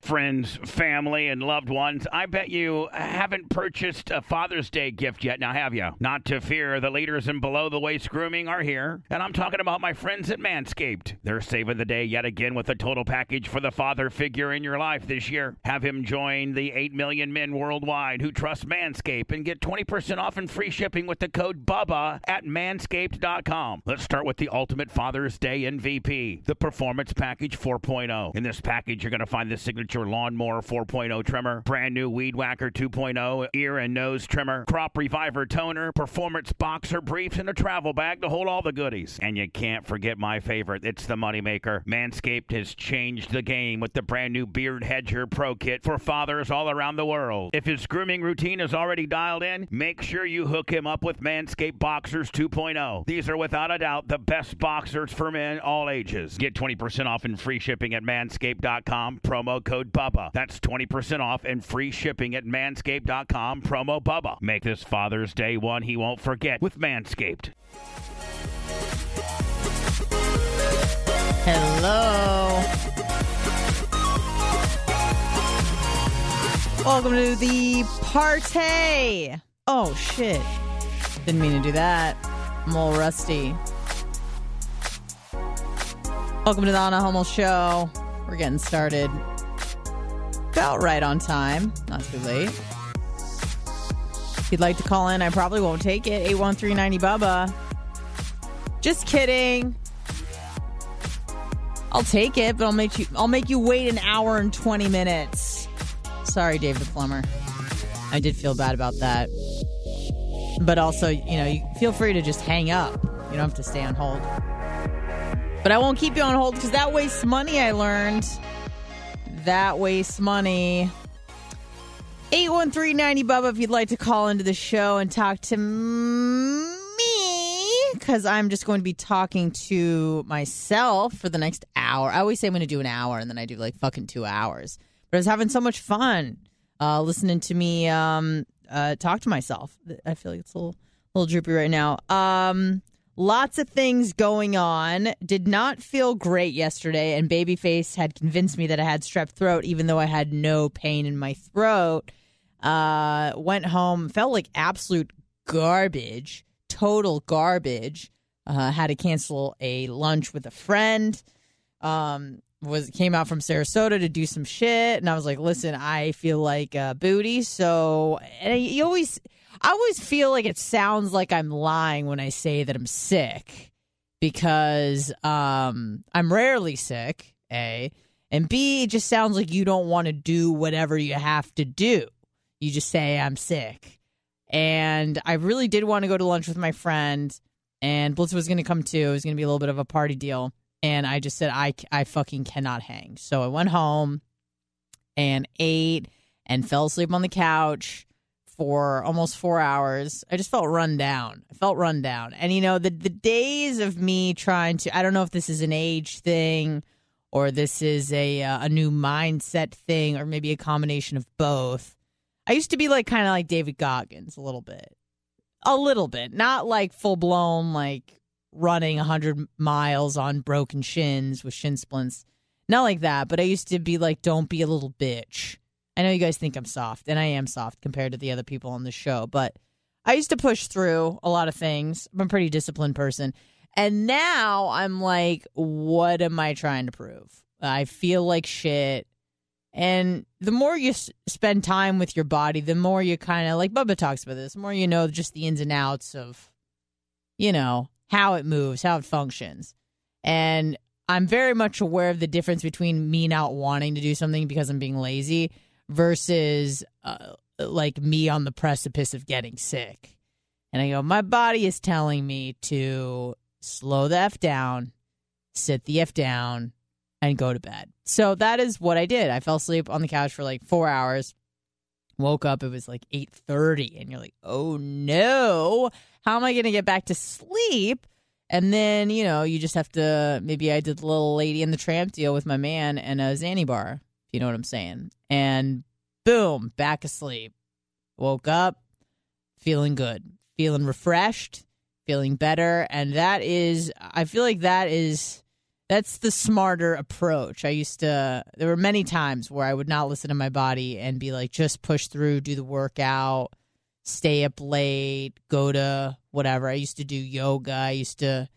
Friends, family, and loved ones, I bet you haven't purchased a Father's Day gift yet, now have you? Not to fear, the leaders in below the waist grooming are here, and I'm talking about my friends at Manscaped. They're saving the day yet again with a total package for the father figure in your life this year. Have him join the 8 million men worldwide who trust Manscaped and get 20% off and free shipping with the code BUBBA at manscaped.com. Let's start with the ultimate Father's Day MVP, the Performance Package 4.0. In this package, you're going to find the signature lawnmower 4.0 trimmer, brand new weed whacker 2.0 ear and nose trimmer, crop reviver toner, performance boxer briefs, and a travel bag to hold all the goodies. And you can't forget my favorite. It's the moneymaker. Manscaped has changed the game with the brand new Beard Hedger Pro Kit for fathers all around the world. If his grooming routine is already dialed in, make sure you hook him up with Manscaped Boxers 2.0. These are without a doubt the best boxers for men all ages. Get 20% off and free shipping at manscaped.com. Promo code BUBBA. That's 20% off and free shipping at manscaped.com. Promo BUBBA. Make this Father's Day one he won't forget with Manscaped. Hello. Welcome to the party. Oh, shit. Didn't mean to do that. I'm all rusty. Welcome to the Anna Hummel Show. We're getting started about right on time. Not too late. If you'd like to call in, I probably won't take it. 81390 Bubba. Just kidding. I'll take it, but I'll make you I'll make you wait an hour and 20 minutes. Sorry, Dave the plumber. I did feel bad about that. But also, you know, you feel free to just hang up. You don't have to stay on hold. But I won't keep you on hold because that wastes money, I learned. That wastes money. 81390 Bubba if you'd like to call into the show and talk to me because I'm just going to be talking to myself for the next hour. I always say I'm going to do an hour and then I do like fucking two hours. But I was having so much fun uh, listening to me um, uh, talk to myself. I feel like it's a little, little droopy right now. Um, lots of things going on. Did not feel great yesterday, and Babyface had convinced me that I had strep throat, even though I had no pain in my throat. Uh, went home, felt like absolute garbage, total garbage. Uh, had to cancel a lunch with a friend. Um, was came out from Sarasota to do some shit, and I was like, "Listen, I feel like a booty." So, and you always, I always feel like it sounds like I'm lying when I say that I'm sick because um, I'm rarely sick. A and B, it just sounds like you don't want to do whatever you have to do. You just say I'm sick, and I really did want to go to lunch with my friend, and Blitz was going to come too. It was going to be a little bit of a party deal and I just said I I fucking cannot hang. So I went home and ate and fell asleep on the couch for almost 4 hours. I just felt run down. I felt run down. And you know, the the days of me trying to I don't know if this is an age thing or this is a uh, a new mindset thing or maybe a combination of both. I used to be like kind of like David Goggins a little bit. A little bit, not like full blown like running 100 miles on broken shins with shin splints. Not like that, but I used to be like, don't be a little bitch. I know you guys think I'm soft, and I am soft compared to the other people on the show, but I used to push through a lot of things. I'm a pretty disciplined person. And now I'm like, what am I trying to prove? I feel like shit. And the more you s- spend time with your body, the more you kind of, like Bubba talks about this, more you know just the ins and outs of, you know, how it moves, how it functions. And I'm very much aware of the difference between me not wanting to do something because I'm being lazy versus uh, like me on the precipice of getting sick. And I go, my body is telling me to slow the F down, sit the F down, and go to bed. So that is what I did. I fell asleep on the couch for like four hours. Woke up, it was like 8.30, and you're like, oh no, how am I going to get back to sleep? And then, you know, you just have to, maybe I did the little lady in the tramp deal with my man and a Xanny bar, if you know what I'm saying. And boom, back asleep. Woke up feeling good, feeling refreshed, feeling better. And that is, I feel like that is, that's the smarter approach. I used to, there were many times where I would not listen to my body and be like, just push through, do the workout, stay up late, go to whatever. I used to do yoga. I used to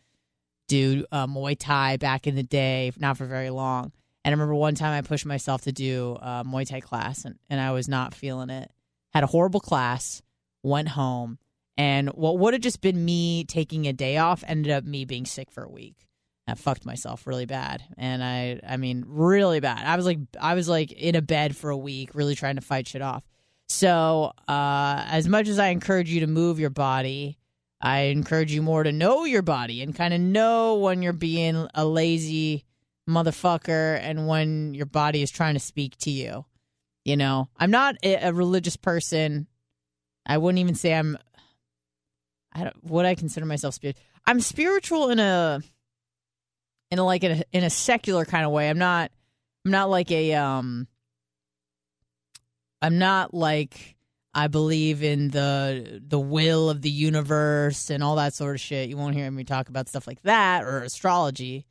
do uh, Muay Thai back in the day, not for very long. And I remember one time I pushed myself to do a Muay Thai class and, and I was not feeling it. Had a horrible class, went home, and what would have just been me taking a day off ended up me being sick for a week. I fucked myself really bad. And I I mean really bad. I was like I was like in a bed for a week, really trying to fight shit off. So uh as much as I encourage you to move your body, I encourage you more to know your body and kind of know when you're being a lazy motherfucker and when your body is trying to speak to you. You know, I'm not a religious person. I wouldn't even say I'm. I don't. Would I consider myself spiritual? I'm spiritual in a, in a like in a, in a secular kind of way. I'm not. I'm not like a um. I'm not like I believe in the the will of the universe and all that sort of shit. You won't hear me talk about stuff like that or astrology,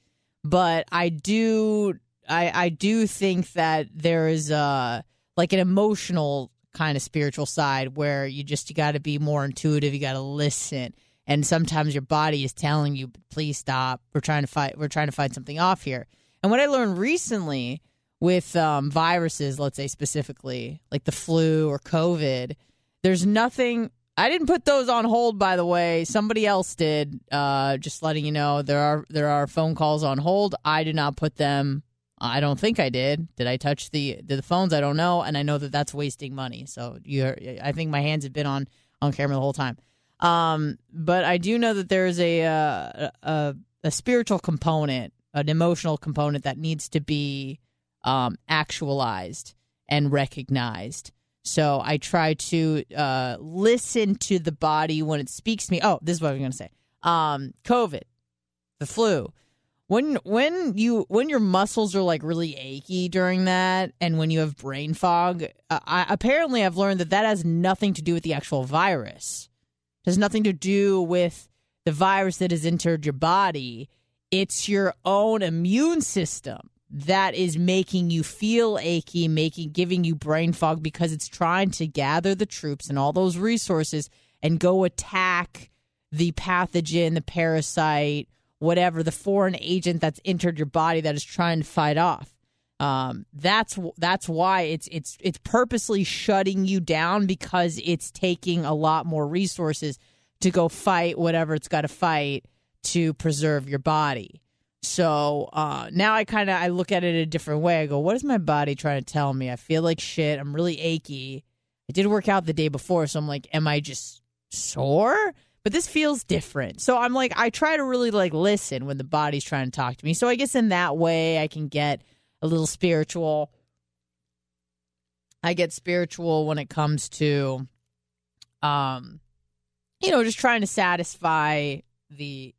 but I do I I do think that there is a like an emotional kind of spiritual side where you just you got to be more intuitive, you got to listen. And sometimes your body is telling you, "Please stop. We're trying to fight we're trying to fight something off here." And what I learned recently with um, viruses, let's say specifically, like the flu or COVID, there's nothing. I didn't put those on hold, by the way. Somebody else did. Uh, just letting you know, there are there are phone calls on hold. I did not put them. I don't think I did. Did I touch the the phones? I don't know, and I know that that's wasting money. So you, I think my hands have been on on camera the whole time. Um, but I do know that there is a, uh, a a spiritual component, an emotional component that needs to be um, actualized and recognized. So I try to uh, listen to the body when it speaks to me. Oh, this is what I'm going to say. Um, COVID, the flu. When when you when your muscles are like really achy during that, and when you have brain fog, uh, I, apparently I've learned that that has nothing to do with the actual virus. It has nothing to do with the virus that has entered your body. It's your own immune system that is making you feel achy, making giving you brain fog because it's trying to gather the troops and all those resources and go attack the pathogen, the parasite, whatever, the foreign agent that's entered your body that is trying to fight off. Um, that's that's why it's it's it's purposely shutting you down because it's taking a lot more resources to go fight whatever it's got to fight to preserve your body. So uh, now I kind of I look at it a different way. I go, what is my body trying to tell me? I feel like shit. I'm really achy. I did work out the day before, so I'm like, am I just sore? But this feels different. So I'm like, I try to really like listen when the body's trying to talk to me. So I guess in that way, I can get a little spiritual. I get spiritual when it comes to, um, you know, just trying to satisfy the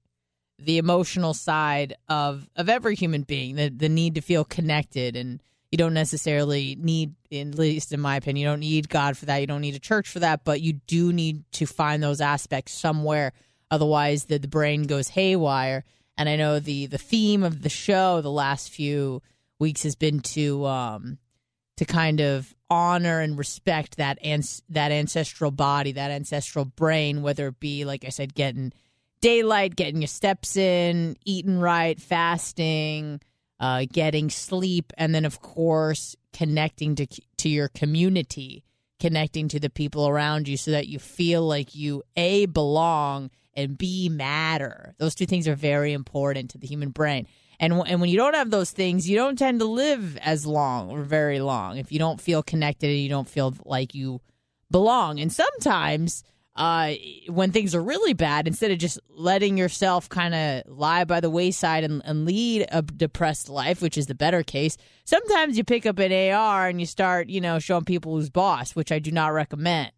the emotional side of of every human being, the the need to feel connected. And you don't necessarily need at least in my opinion, you don't need God for that, you don't need a church for that, but you do need to find those aspects somewhere. Otherwise the, the brain goes haywire. And I know the the theme of the show the last few weeks has been to um to kind of honor and respect that ans- that ancestral body, that ancestral brain, whether it be like I said, getting daylight, getting your steps in, eating right, fasting, uh, getting sleep, and then of course connecting to to your community, connecting to the people around you, so that you feel like you a belong and B, matter. Those two things are very important to the human brain. And, w- and when you don't have those things, you don't tend to live as long or very long if you don't feel connected and you don't feel like you belong. And sometimes uh, when things are really bad, instead of just letting yourself kind of lie by the wayside and, and lead a depressed life, which is the better case, sometimes you pick up an AR and you start, you know, showing people who's boss, which I do not recommend.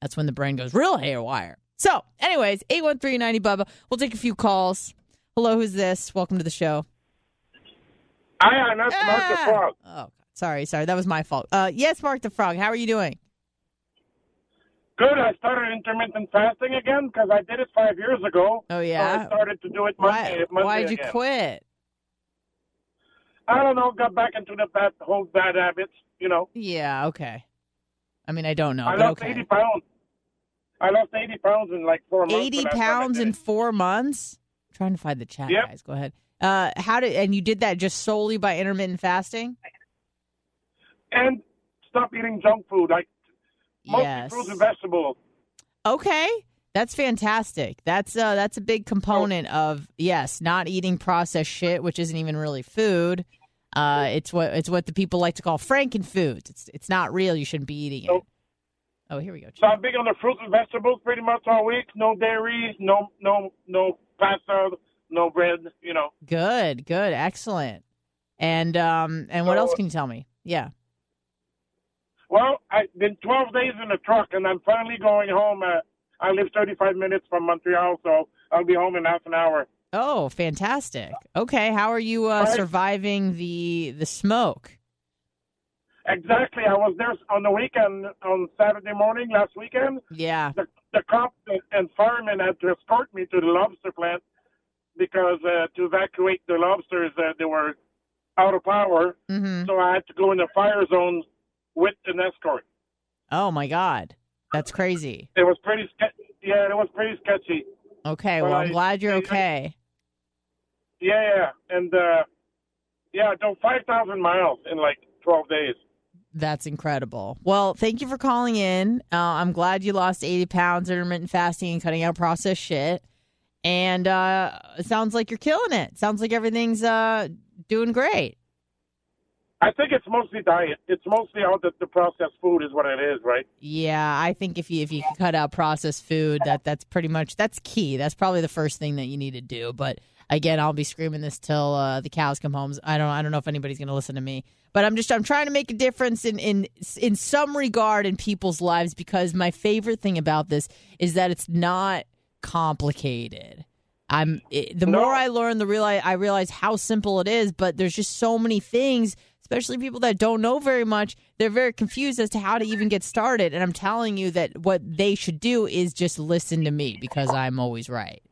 That's when the brain goes real haywire. So, anyways, 81390 Bubba. We'll take a few calls. Hello, who's this? Welcome to the show. Hi, that's Mark the Ah! Frog. Oh, sorry, sorry. That was my fault. Uh, yes, Mark the Frog. How are you doing? Good. I started intermittent fasting again because I did it five years ago. Oh, So yeah? I started to do it Monday. Why, Monday why'd you again. quit? I don't know. Got back into the bad, whole bad habits. You know. Yeah, okay. I mean, I don't know, I lost okay. 80 pounds. I lost 80 pounds in like four months. 80 when I started pounds in four months? I'm trying to find the chat, Yep. guys. Go ahead. Uh, how did and you did that just solely by intermittent fasting? and stop eating junk food like mostly yes. fruits and vegetables. Okay. That's fantastic. That's uh that's a big component of yes, not eating processed shit, which isn't even really food. Uh it's what it's what the people like to call frankenfoods. It's it's not real. You shouldn't be eating it. Nope. Oh, here we go. So I'm big on the fruits and vegetables pretty much all week. No dairy, no no no pasta, no bread. You know. Good, good, excellent. And um and what else can you tell me? Yeah. Well, I've been 12 days in the truck, and I'm finally going home. Uh, I live 35 minutes from Montreal, so I'll be home in half an hour. Oh, fantastic. Okay, how are you uh, Right. surviving the the smoke? Exactly. I was there on the weekend, on Saturday morning last weekend. Yeah. The, the cops and firemen had to escort me to the lobster plant because uh, to evacuate the lobsters, uh, they were out of power. Mhm. So I had to go in the fire zone with an escort. Oh my god. That's crazy. It was pretty sketchy. Yeah, it was pretty sketchy. Okay, well, I'm glad you're okay. Yeah, yeah. And, uh, yeah, I drove 5,000 miles in like 12 days. That's incredible. Well, thank you for calling in. Uh, I'm glad you lost 80 pounds intermittent fasting and cutting out processed shit. And uh, it sounds like you're killing it. Sounds like everything's uh, doing great. I think it's mostly diet. It's mostly all the, the processed food is what it is, right? Yeah, I think if you if you cut out processed food, that that's pretty much that's key. That's probably the first thing that you need to do. But again, I'll be screaming this till uh, the cows come home. I don't I don't know if anybody's going to listen to me, but I'm just I'm trying to make a difference in in in some regard in people's lives because my favorite thing about this is that it's not complicated. I'm it, the No. more I learn, the real I, I realize how simple it is. But there's just so many things, especially people that don't know very much. They're very confused as to how to even get started. And I'm telling you that what they should do is just listen to me because I'm always right.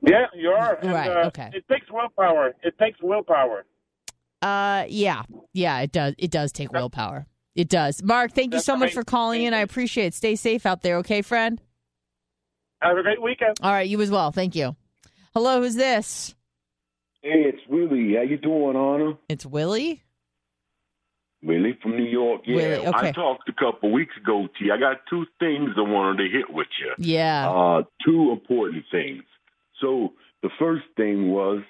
Yeah, you are. And, Right, uh, okay. It takes willpower. It takes willpower. Uh, yeah, yeah, it does. It does take willpower. It does. Mark, thank you That's so much right. for calling in. I appreciate it. Stay safe out there, okay, friend? Have a great weekend. All right, you as well. Thank you. Hello, who's this? Hey, it's Willie. How you doing, Anna? It's Willie. Willie from New York. Yeah, Willie, okay. I talked a couple weeks ago to you. I got two things I wanted to hit with you. Yeah. Uh, two important things. So the first thing was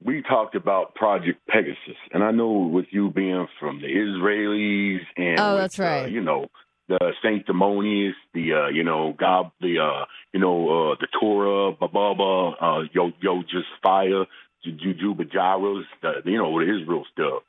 we talked about Project Pegasus, and I know with you being from the Israelis and Oh, with, that's uh, right. you know the sanctimonious, the uh, you know God, the uh, you know uh, the Torah, Bababa, uh, Yo Yo just fire, Jujuba Gyros, you know the Israel stuff.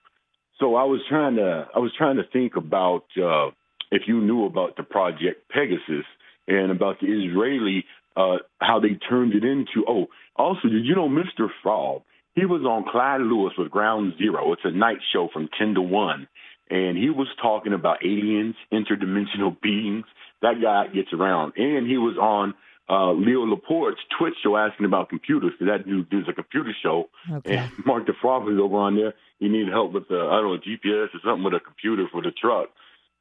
So I was trying to I was trying to think about uh, if you knew about the Project Pegasus and about the Israeli uh, how they turned it into. Oh, also, did you know Mr. Frog? He was on Clyde Lewis with Ground Zero. It's a night show from ten to one, and he was talking about aliens, interdimensional beings. That guy gets around, and he was on uh, Leo Laporte's Twitch show asking about computers because that dude does a computer show. Okay. And Mark the is over on there. He needed help with the I don't know GPS or something with a computer for the truck.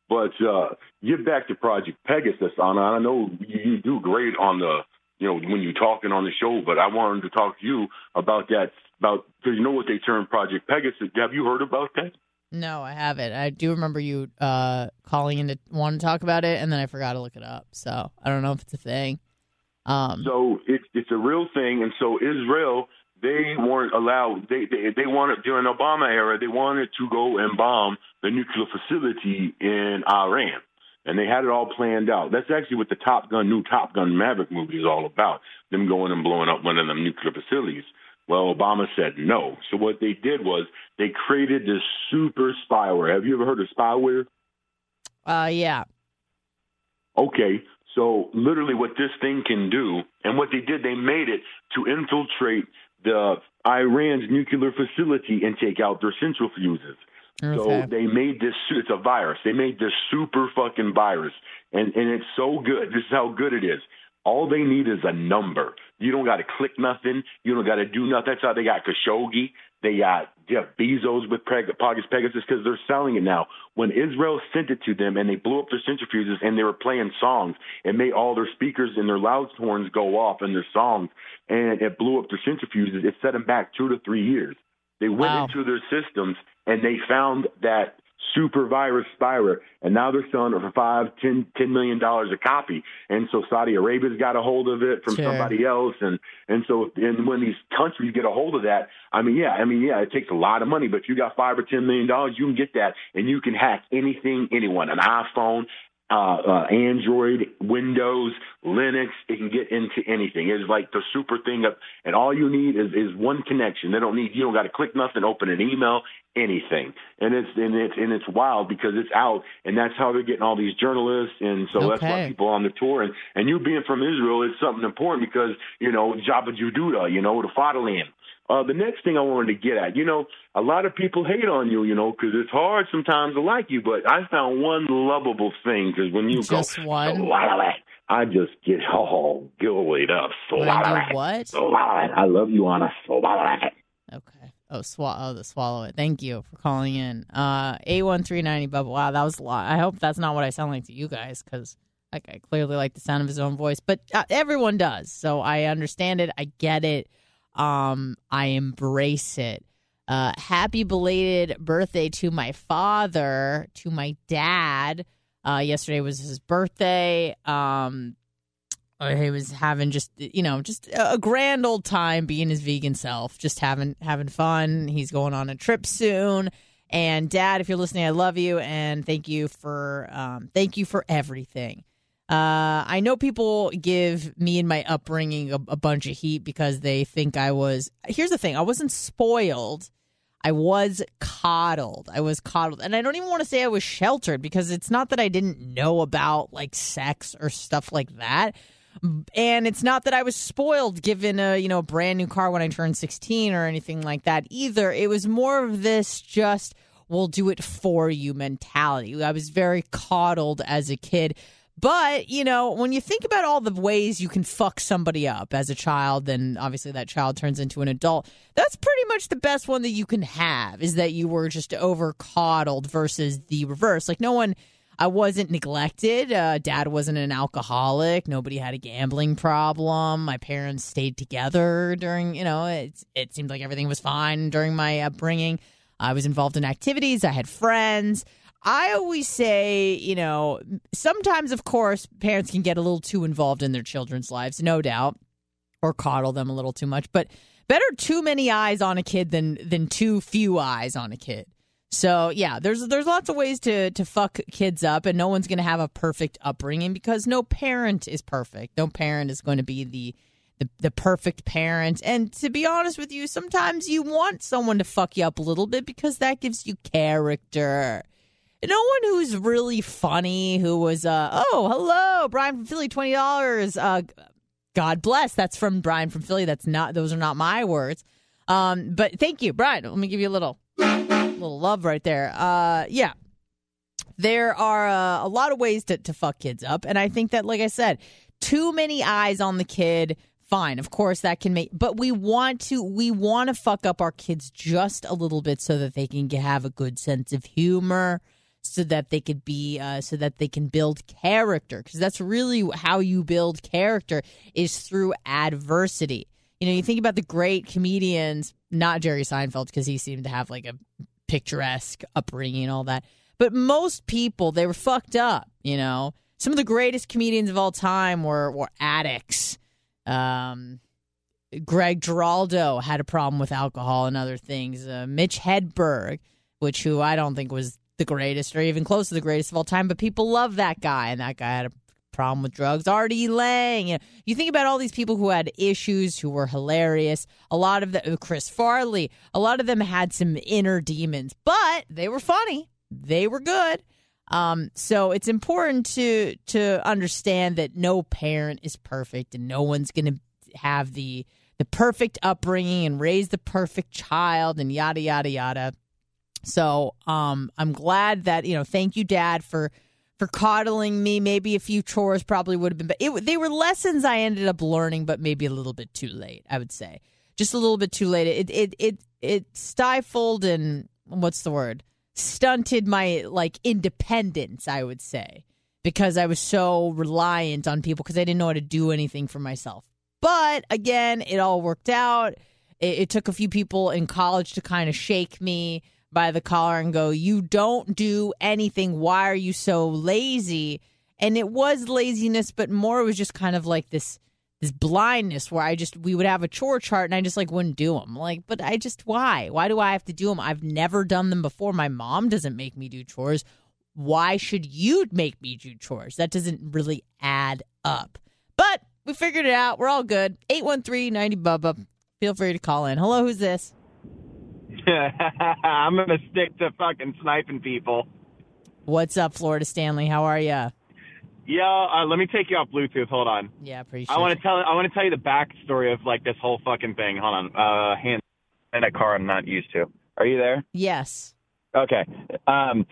But uh, get back to Project Pegasus, Anna. I know you, you do great on the you know when you're talking on the show, but I wanted to talk to you about that about because you know what they term Project Pegasus. Have you heard about that? No, I haven't. I do remember you uh, calling in to want to talk about it, and then I forgot to look it up. So I don't know if it's a thing. Um, So it's it's a real thing, and so Israel they weren't allowed. They they they wanted during the Obama era they wanted to go and bomb the nuclear facility in Iran, and they had it all planned out. That's actually what the Top Gun new Top Gun Maverick movie is all about. Them going and blowing up one of them nuclear facilities. Well, Obama said no. So what they did was they created this super spyware. Have you ever heard of spyware? uh, yeah. Okay, so literally what this thing can do, and what they did, they made it to infiltrate the Iran's nuclear facility and take out their centrifuges. Okay. So they made this. It's a virus. They made this super fucking virus, and and it's so good. This is how good it is. All they need is a number. You don't got to click nothing. You don't got to do nothing. That's how they got Khashoggi. They uh, got Jeff Bezos with Peg- Pegasus Pegasus because they're selling it now. When Israel sent it to them and they blew up their centrifuges and they were playing songs, it made all their speakers and their loud horns go off and their songs, and it blew up their centrifuges. It set them back two to three years. They went Wow. into their systems and they found that super virus spyware, and now they're selling it for five, ten, ten million dollars a copy. And so Saudi Arabia's got a hold of it from Sure. somebody else, and and so and when these countries get a hold of that, I mean, yeah, I mean, yeah, it takes a lot of money, but if you got five or ten million dollars, you can get that, and you can hack anything, anyone, an iPhone. Uh, uh, Android, Windows, Linux, it can get into anything. It's like the super thing of, and all you need is, is one connection. They don't need, you don't got to click nothing, open an email, anything. And it's, and it's, and it's wild because it's out and that's how they're getting all these journalists. And so that's why Okay. people on the tour and, and you being from Israel is something important because, you know, Jabba Jududa, you know, the fatherland. Uh, the next thing I wanted to get at, you know, a lot of people hate on you, you know, because it's hard sometimes to like you. But I found one lovable thing because when you Just go, one? "So la la la," I just get all gilled up. So When la I la do la. what? I love you, Anna. Okay. Oh, swallow. Oh, the swallow it. Thank you for calling in. Uh, a one three ninety bubble. Wow, that was a lot. I hope that's not what I sound like to you guys, because like I clearly like the sound of his own voice, but uh, everyone does. So I understand it. I get it. Um, I embrace it. Uh, happy belated birthday to my father, to my dad. Uh, yesterday was his birthday. Um, uh, he was having just you know just a grand old time being his vegan self just having having fun. He's going on a trip soon. And dad if you're listening i love you and thank you for um, thank you for everything. Uh, i know people give me and my upbringing a, a bunch of heat because they think i was here's the thing. I wasn't spoiled I was coddled. I was coddled. And I don't even want to say I was sheltered because it's not that I didn't know about like sex or stuff like that. And it's not that I was spoiled given a, you know, a brand new car when I turned 16 or anything like that either. It was more of this just we'll do it for you mentality. I was very coddled as a kid. But, you know, when you think about all the ways you can fuck somebody up as a child, then obviously that child turns into an adult. That's pretty much the best one that you can have is that you were just over coddled versus the reverse. Like, no one, I wasn't neglected. Uh, dad wasn't an alcoholic. Nobody had a gambling problem. My parents stayed together during, you know, it, it seemed like everything was fine during my upbringing. I was involved in activities, I had friends. I always say, you know, sometimes, of course, parents can get a little too involved in their children's lives, no doubt, or coddle them a little too much. But better too many eyes on a kid than than too few eyes on a kid. So yeah, there's there's lots of ways to to fuck kids up, and no one's going to have a perfect upbringing because no parent is perfect. No parent is going to be the the, the perfect parent. And to be honest with you, sometimes you want someone to fuck you up a little bit because that gives you character no one who's really funny who was uh oh hello brian from philly $20 uh god bless. That's from brian from philly. That's not those are not my words. Um but thank you. Brian let me give you a little little love right there. Uh yeah. There are uh, a lot of ways to, to fuck kids up. And i think that like i said too many eyes on the kid fine of course that can make but we want to we want to fuck up our kids just a little bit so that they can have a good sense of humor so that they could be uh, so that they can build character. Because that's really how you build character is through adversity. You know you think about the great comedians not jerry seinfeld because he seemed to have like a picturesque upbringing and all that but most people they were fucked up you know? Some of the greatest comedians of all time were were addicts. Um, Greg Giraldo had a problem with alcohol and other things. Uh, Mitch Hedberg, which who I don't think was the greatest or even close to the greatest of all time, but people love that guy, and that guy had a problem with drugs. Artie Lange, you, know, you think about all these people who had issues, who were hilarious. A lot of the Chris Farley, a lot of them had some inner demons, but they were funny. They were good. Um, so it's important to to understand that no parent is perfect, and no one's going to have the the perfect upbringing and raise the perfect child and yada yada yada. So um, I'm glad that you know. Thank you, Dad, for for coddling me. Maybe a few chores probably would have been, but it, they were lessons I ended up learning, but maybe a little bit too late. I would say just a little bit too late. It it it it stifled and what's the word? Stunted my like independence. I would say because I was so reliant on people because I didn't know how to do anything for myself. But again, it all worked out. It, it took a few people in college to kind of shake me by the collar and go, You don't do anything. Why are you so lazy? And it was laziness, but more it was just kind of like this this blindness where I just we would have a chore chart and I just like wouldn't do them. Like, but I just why? Why do I have to do them? I've never done them before. My mom doesn't make me do chores. Why should you make me do chores? That doesn't really add up. But we figured it out. We're all good. 813 90 Bubba. Feel free to call in. Hello, who's this? I'm gonna stick to fucking sniping people. What's up, Florida Stanley? How are you? Yeah, uh, let me take you off Bluetooth. Hold on. Yeah, appreciate. I want to tell. I want to tell you the backstory of like this whole fucking thing. Hold on. Uh, hand in a car I'm not used to. Are you there? Yes. Okay. Um,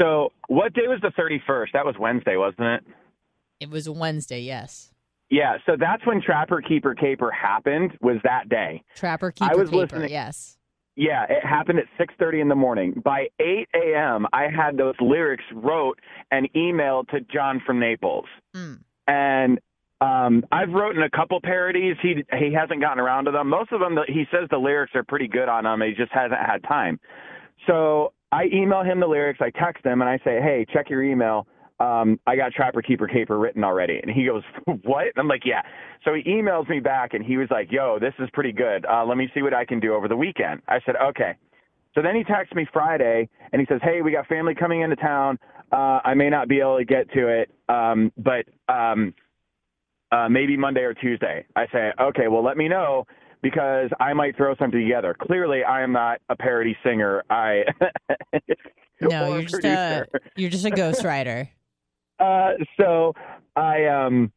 so what day was the 31st? That was Wednesday, wasn't it? It was Wednesday. Yes. Yeah. So that's when Trapper Keeper Caper happened. Was that day? Trapper Keeper I was Caper. listening- Yes. Yeah, it happened at 6:30 in the morning. By 8 a.m., I had those lyrics wrote and emailed to John from Naples. Mm. And um, I've written a couple parodies. He he hasn't gotten around to them. Most of them, he says the lyrics are pretty good on them. He just hasn't had time. So I email him the lyrics. I text him and I say, "Hey, check your email. Um, I got Trapper Keeper Caper written already." And he goes, "What?" And I'm like, "Yeah." So he emails me back and he was like, "Yo, this is pretty good. Uh, let me see what I can do over the weekend." I said, "Okay." So then he texts me Friday and he says, "Hey, we got family coming into town. Uh, I may not be able to get to it, um, but um, uh, maybe Monday or Tuesday." I say, "Okay, well, let me know." Because I might throw something together. Clearly, I am not a parody singer. I No, you're just a you're just a ghostwriter. Uh, so I um,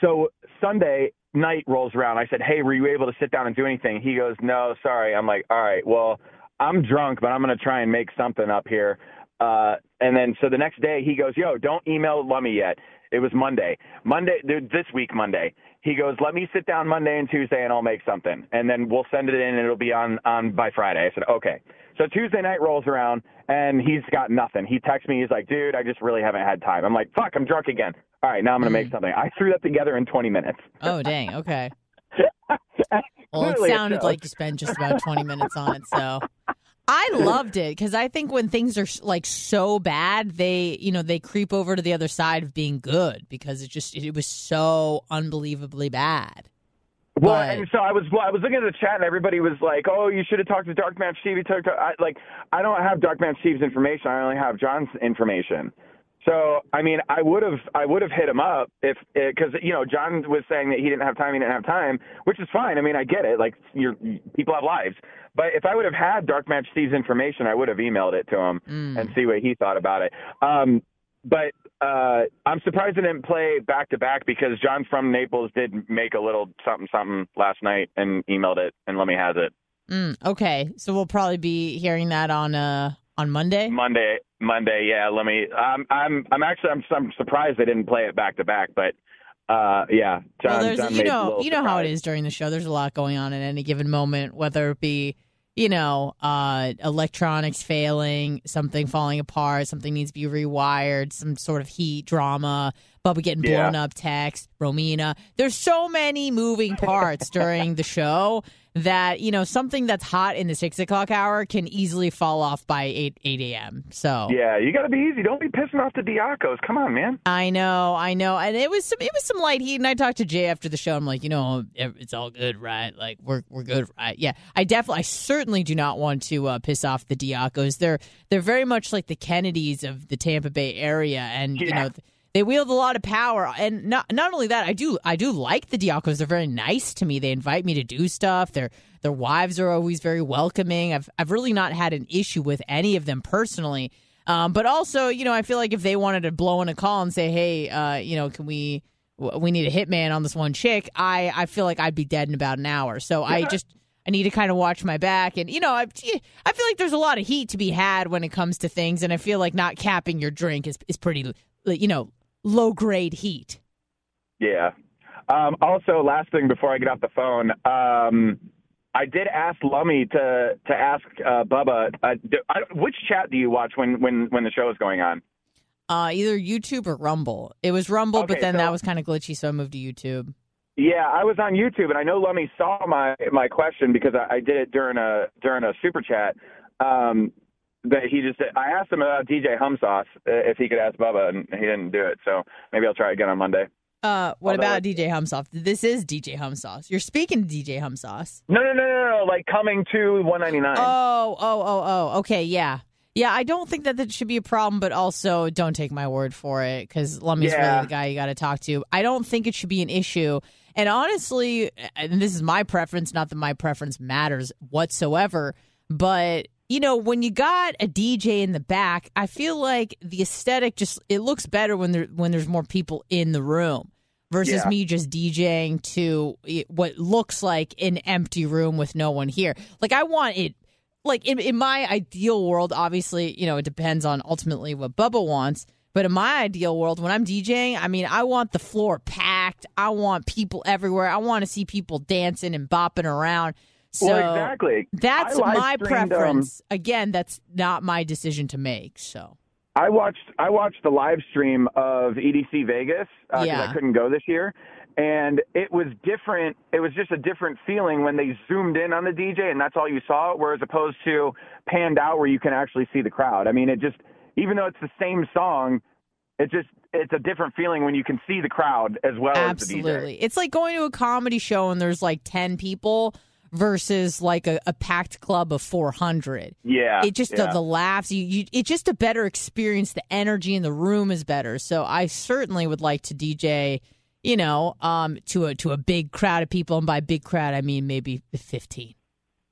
so Sunday night rolls around. I said, "Hey, were you able to sit down and do anything?" He goes, "No, sorry." I'm like, "All right, well, I'm drunk, but I'm gonna try and make something up here." Uh, and then so the next day he goes, "Yo, don't email Lummy yet." It was Monday. Monday dude, this week Monday. He goes, "Let me sit down Monday and Tuesday and I'll make something, and then we'll send it in and it'll be on on by Friday." I said, "Okay." So Tuesday night rolls around and he's got nothing. He texts me. He's like, "Dude, I just really haven't had time." I'm like, "Fuck, I'm drunk again." All right, now I'm gonna make mm. something. I threw that together in 20 minutes. Oh, dang. Okay. Well, it sounded like you spent just about 20 minutes on it. So I loved it because I think when things are like so bad, they, you know, they creep over to the other side of being good because it just, it was so unbelievably bad. Well, But- and so I was well, I was looking at the chat and everybody was like, "Oh, you should have talked to Dark Man Steve." You talked to, I, like I don't have Dark Man Steve's information. I only have John's information. So I mean, I would have I would have hit him up if because you know John was saying that he didn't have time, he didn't have time, which is fine. I mean, I get it. Like your people have lives, but if I would have had Dark Man Steve's information, I would have emailed it to him and see what he thought about it. Um, but uh, I'm surprised it didn't play back to back because John from Naples did make a little something something last night and emailed it, and Lummy has it Mm, okay. So we'll probably be hearing that on, uh, on Monday. Monday. Monday, yeah. Let me. I'm I'm I'm actually I'm, I'm surprised they didn't play it back to back, but uh, yeah. John, well, John you know, you know how it is during the show. There's a lot going on at any given moment, whether it be, you know, uh, electronics failing, something falling apart, something needs to be rewired, some sort of heat drama, Bubba getting Yeah. blown up, text, Romina. There's so many moving parts during the show that you know something that's hot in the six o'clock hour can easily fall off by eight eight a.m. So Yeah, you got to be easy. Don't be pissing off the Diacos. Come on, man. I know, I know, and it was some it was some light heat. And I talked to Jay after the show. I'm like, you know, it's all good, right? Like we're we're good, right? Yeah, I definitely, I certainly do not want to uh, piss off the Diacos. They're they're very much like the Kennedys of the Tampa Bay area, and you Yeah. know. They wield a lot of power, and not not only that, I do I do like the Diacos. They're very nice to me. They invite me to do stuff. Their their wives are always very welcoming. I've I've really not had an issue with any of them personally. Um, but also, you know, I feel like if they wanted to blow in a call and say, "Hey, uh, you know, can we we need a hitman on this one chick," I I feel like I'd be dead in about an hour. So I just I need to kind of watch my back, and you know, I I feel like there's a lot of heat to be had when it comes to things, and I feel like not capping your drink is is pretty, you know, low grade heat. Yeah. Um, also, last thing before I get off the phone, um, I did ask Lummy to to ask uh, Bubba uh, do, I, which chat do you watch when when when the show is going on. Uh, either YouTube or Rumble. It was Rumble, but then so- that was kind of glitchy, so I moved to YouTube. Yeah, I was on YouTube, and I know Lummy saw my my question because I, I did it during a during a super chat. Um, but he just I asked him about DJ Hum Sauce uh, if he could ask Bubba, and he didn't do it. So maybe I'll try again on Monday. Uh, what Although about DJ Humsauce? This is DJ Humsauce. You're speaking to DJ Humsauce. No, no, no, no, no. Like coming to 199. Oh, oh, oh, oh. Okay, yeah. Yeah, I don't think that that should be a problem, but also don't take my word for it because Lummy's Yeah. really the guy you got to talk to. I don't think it should be an issue. And honestly, and this is my preference, not that my preference matters whatsoever, but you know, when you got a DJ in the back, I feel like the aesthetic just it looks better when there when there's more people in the room versus Yeah. me just DJing to what looks like an empty room with no one here. Like I want it like in, in my ideal world, obviously, you know, it depends on ultimately what Bubba wants. But in my ideal world, when I'm DJing, I mean, I want the floor packed. I want people everywhere. I want to see people dancing and bopping around. So well, exactly. that's my um, preference. Again, that's not my decision to make. So I watched I watched the live stream of EDC Vegas because Yeah. I couldn't go this year, and it was different. It was just a different feeling when they zoomed in on the DJ and that's all you saw, whereas opposed to panned out where you can actually see the crowd. I mean, it just even though it's the same song, it just it's a different feeling when you can see the crowd as well as the DJ. absolutely, it's like going to a comedy show and there's like ten people versus like a, a packed club of four hundred. Yeah, it just yeah. the, the laughs you, you it's just a better experience the energy in the room is better so i certainly would like to dj you know um to a to a big crowd of people and by big crowd i mean maybe 15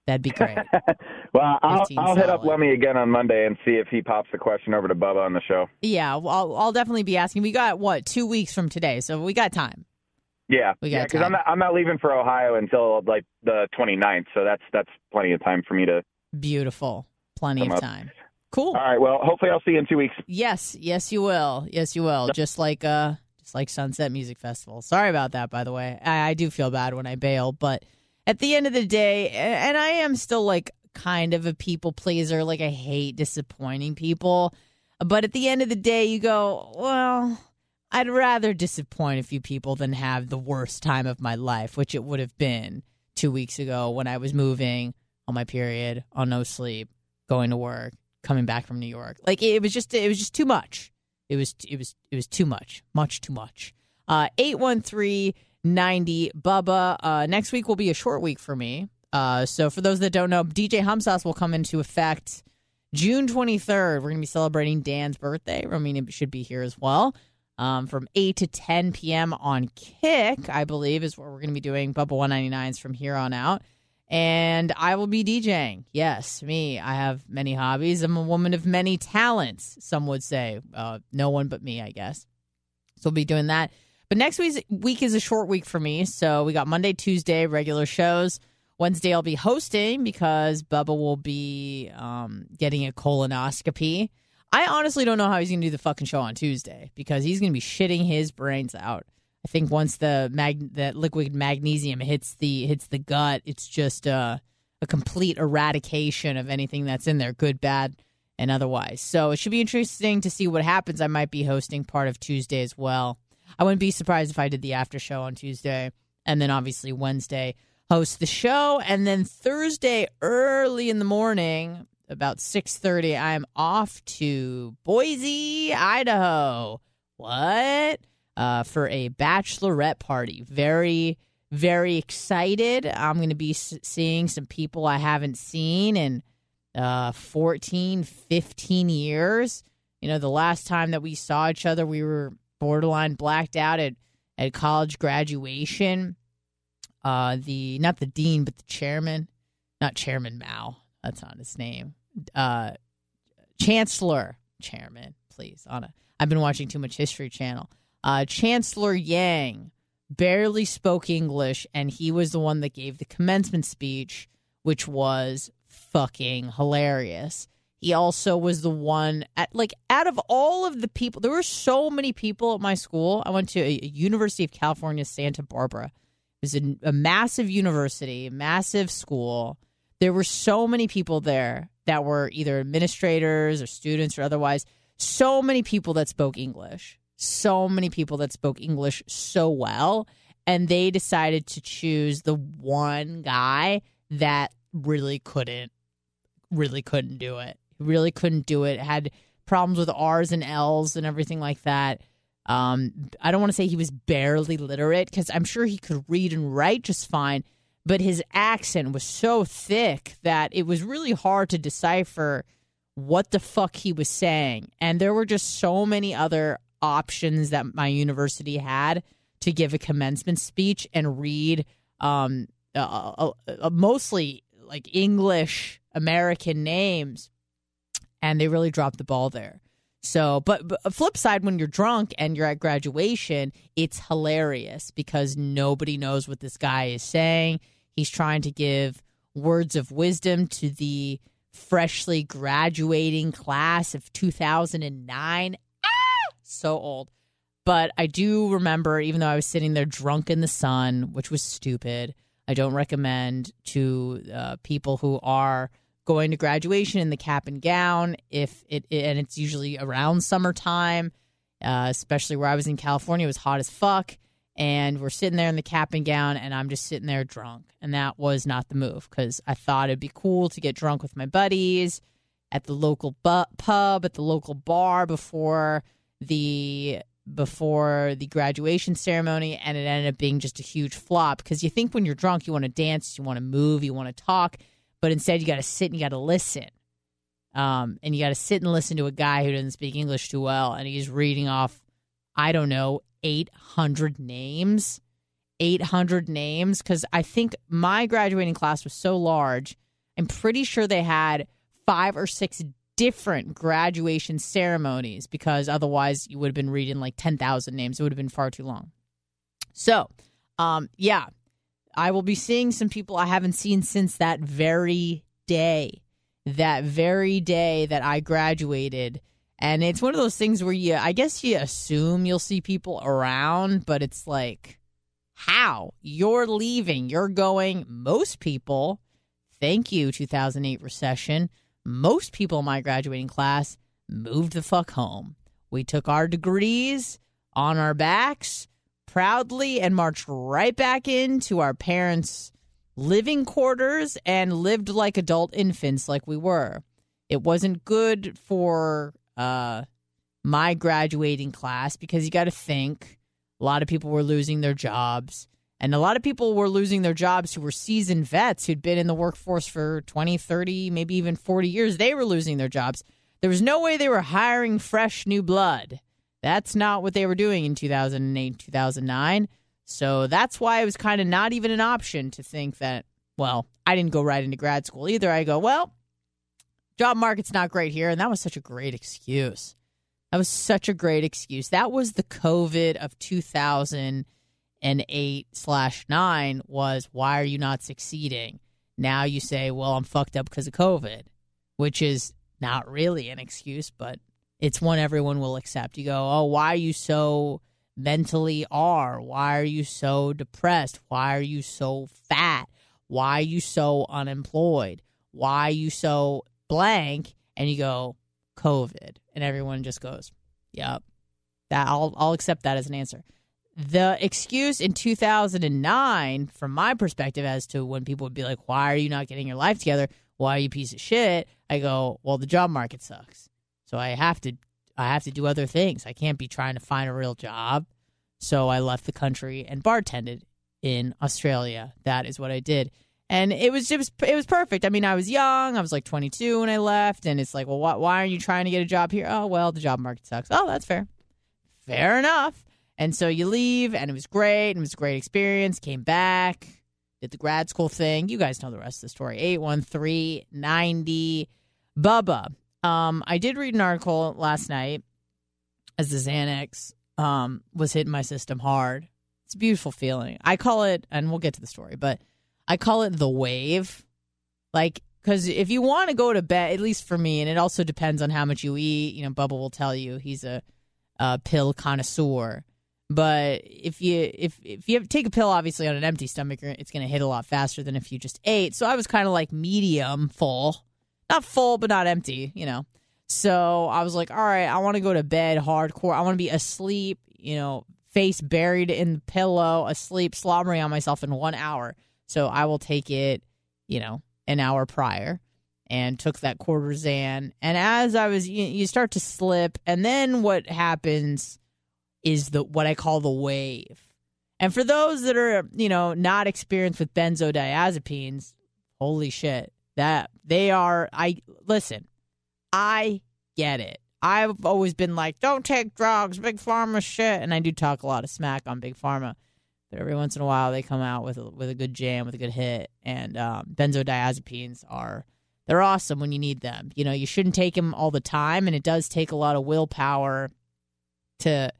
that'd be great well, I'll, I'll hit up. Lummy again on Monday and see if he pops the question over to Bubba on the show. yeah well, I'll, I'll definitely be asking we got what two weeks from today so we got time Yeah, We got yeah, because. I'm not I'm not leaving for Ohio until like the 29th, so that's that's plenty of time for me to. beautiful plenty of up. time cool All right, well, hopefully I'll see you in two weeks. Yes, yes, you will. Yes, you will. Just like uh, just like Sunset Music Festival. Sorry about that, by the way. I, I do feel bad when I bail, but at the end of the day, and I am still like kind of a people pleaser. Like I hate disappointing people, but at the end of the day, you go, well, I'd rather disappoint a few people than have the worst time of my life, which it would have been two weeks ago when I was moving on my period, on no sleep, going to work, coming back from New York. Like it was just it was just too much. It was it was it was too much. Much too much. Uh 813-90 Bubba. Uh next week will be a short week for me. Uh so for those that don't know, DJ Humsauce will come into effect June 23rd. We're going to be celebrating Dan's birthday. Romina should be here as well. Um, from 8 to 10 p.m. on Kick, I believe, is where we're going to be doing Bubba 199s from here on out and I will be DJing. Yes, me. I have many hobbies. I'm a woman of many talents, some would say. Uh, no one but me, I guess. So we'll be doing that. But next week's week is a short week for me. So we got Monday, Tuesday, regular shows. Wednesday, I'll be hosting because Bubba will be um, getting a colonoscopy. I honestly don't know how he's going to do the fucking show on Tuesday because he's going to be shitting his brains out. I think once the mag that liquid magnesium hits the hits the gut, it's just a a complete eradication of anything that's in there, good, bad, and otherwise. So it should be interesting to see what happens. I might be hosting part of Tuesday as well. I wouldn't be surprised if I did the after show on Tuesday, and then obviously Wednesday host the show, and then Thursday early in the morning, about six thirty, I'm off to Boise, Idaho. What? Uh, for a bachelorette party. Very, very excited. I'm going to be seeing some people I haven't seen in uh, 14, 15 years. You know, the last time that we saw each other, we were borderline blacked out at, at college graduation. Uh, the not the dean, but the chairman, not Chairman Mao. That's not his name. Uh, Chancellor Chairman, please. On a, I've been watching too much History Channel. Uh, Chancellor Yang barely spoke English, and he was the one that gave the commencement speech, which was fucking hilarious. He also was the one at like out of all of the people, there were so many people at my school. I went to a, a University of California, Santa Barbara. It was a, a massive university, massive school. There were so many people there that were either administrators or students or otherwise. So many people that spoke English. So many people that spoke English so well. And they decided to choose the one guy that really couldn't, really couldn't do it. Really couldn't do it. Had problems with R's and L's and everything like that. Um, I don't want to say he was barely literate because I'm sure he could read and write just fine, but his accent was so thick that it was really hard to decipher what the fuck he was saying. And there were just so many other options that my university had to give a commencement speech and read um, uh, uh, uh, mostly like English American names. And they really dropped the ball there. So, but, but flip side, when you're drunk and you're at graduation, it's hilarious because nobody knows what this guy is saying. He's trying to give words of wisdom to the freshly graduating class of 2009. Ah! So old. But I do remember, even though I was sitting there drunk in the sun, which was stupid, I don't recommend to uh, people who are going to graduation in the cap and gown if it and it's usually around summertime uh, especially where i was in california it was hot as fuck and we're sitting there in the cap and gown and i'm just sitting there drunk. And that was not the move because i thought it'd be cool to get drunk with my buddies at the local bu- pub at the local bar before the before the graduation ceremony and it ended up being just a huge flop. Because you think when you're drunk you want to dance you want to move you want to talk but instead you got to sit and you got to listen. Um, and you got to sit and listen to a guy who doesn't speak English too well, and he's reading off, I don't know, 800 names. 800 names. Because I think my graduating class was so large, I'm pretty sure they had five or six different graduation ceremonies because otherwise you would have been reading like 10,000 names. It would have been far too long. So, um, yeah, I will be seeing some people I haven't seen since that very day. That very day that I graduated. And it's one of those things where you, I guess you assume you'll see people around, but it's like, how? You're leaving. You're going. Most people, thank you, 2008 recession. Most people in my graduating class moved the fuck home. We took our degrees on our backs proudly and marched right back into our parents' living quarters and lived like adult infants, like we were. It wasn't good for uh, my graduating class because you got to think a lot of people were losing their jobs. And a lot of people were losing their jobs who were seasoned vets who'd been in the workforce for 20, 30, maybe even 40 years. They were losing their jobs. There was no way they were hiring fresh new blood. That's not what they were doing in 2008, 2009. So that's why it was kind of not even an option to think that, well, I didn't go right into grad school either. I go, well, job market's not great here. And that was such a great excuse. That was such a great excuse. That was the COVID of 2008 slash nine was why are you not succeeding? Now you say, well, I'm fucked up because of COVID, which is not really an excuse, but it's one everyone will accept. You go, oh, why are you so mentally are? Why are you so depressed? Why are you so fat? Why are you so unemployed? Why are you so blank? And you go, COVID. And everyone just goes, Yep. That I'll I'll accept that as an answer. the excuse in 2009, from my perspective, as to when people would be like, why are you not getting your life together? Why are you piece of shit? I go, well, the job market sucks. So I have to, I have to do other things. I can't be trying to find a real job. So I left the country and bartended in Australia. That is what I did. And it was just, it was perfect. I mean, I was young. I was like 22 when I left. And it's like, well, why, why aren't you trying to get a job here? Oh, well, the job market sucks. Oh, that's fair. Fair enough. And so you leave, and it was great. It was a great experience. Came back, did the grad school thing. You guys know the rest of the story. 81390 Bubba. Um, I did read an article last night as the Xanax um, was hitting my system hard. It's a beautiful feeling. I call it, and we'll get to the story, but I call it the wave. Like, because if you want to go to bed, at least for me, and it also depends on how much you eat. You know, Bubba will tell you he's a, a pill connoisseur. But if you if if you take a pill, obviously on an empty stomach, it's going to hit a lot faster than if you just ate. So I was kind of like medium full, not full but not empty, you know. So I was like, all right, I want to go to bed hardcore. I want to be asleep, you know, face buried in the pillow, asleep, slobbering on myself in one hour. So I will take it, you know, an hour prior and took that quarter Zan. And as I was, you, you start to slip. And then what happens is the what I call the wave. And for those that are, you know, not experienced with benzodiazepines, holy shit. That they are I listen, I get it. I've always been like, don't take drugs, big pharma shit. And I do talk a lot of smack on big pharma. But every once in a while they come out with a, with a good jam, with a good hit. And um, benzodiazepines are they're awesome when you need them. You know, you shouldn't take them all the time, and it does take a lot of willpower to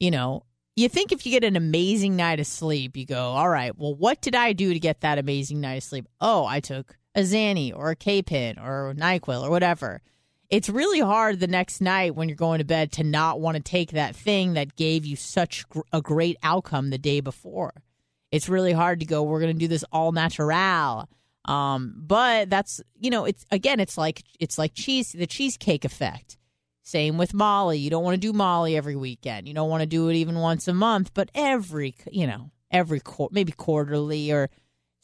you know, you think if you get an amazing night of sleep, you go, all right, well, what did I do to get that amazing night of sleep? Oh, I took a Xanny or a K-Pin or NyQuil or whatever. It's really hard the next night when you're going to bed to not want to take that thing that gave you such a great outcome the day before. It's really hard to go, we're going to do this all natural. Um, but that's, you know, it's again, it's like, it's like cheese, the cheesecake effect same with Molly. You don't want to do Molly every weekend. You don't want to do it even once a month, but every, you know, every quarter, maybe quarterly or,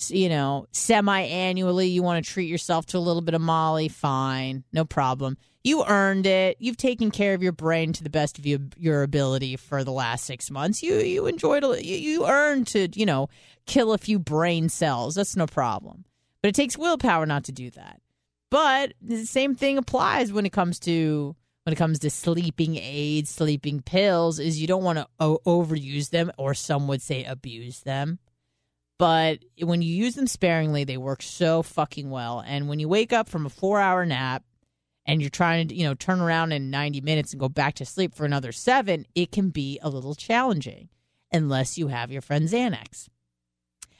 you know, semi annually, you want to treat yourself to a little bit of Molly. Fine. No problem. You earned it. You've taken care of your brain to the best of your, your ability for the last six months. You, you enjoyed, a, you, you earned to, you know, kill a few brain cells. That's no problem. But it takes willpower not to do that. But the same thing applies when it comes to when it comes to sleeping aids, sleeping pills, is you don't want to overuse them, or some would say abuse them. But when you use them sparingly, they work so fucking well. And when you wake up from a four hour nap and you're trying to, you know, turn around in 90 minutes and go back to sleep for another seven, it can be a little challenging unless you have your friend Xanax.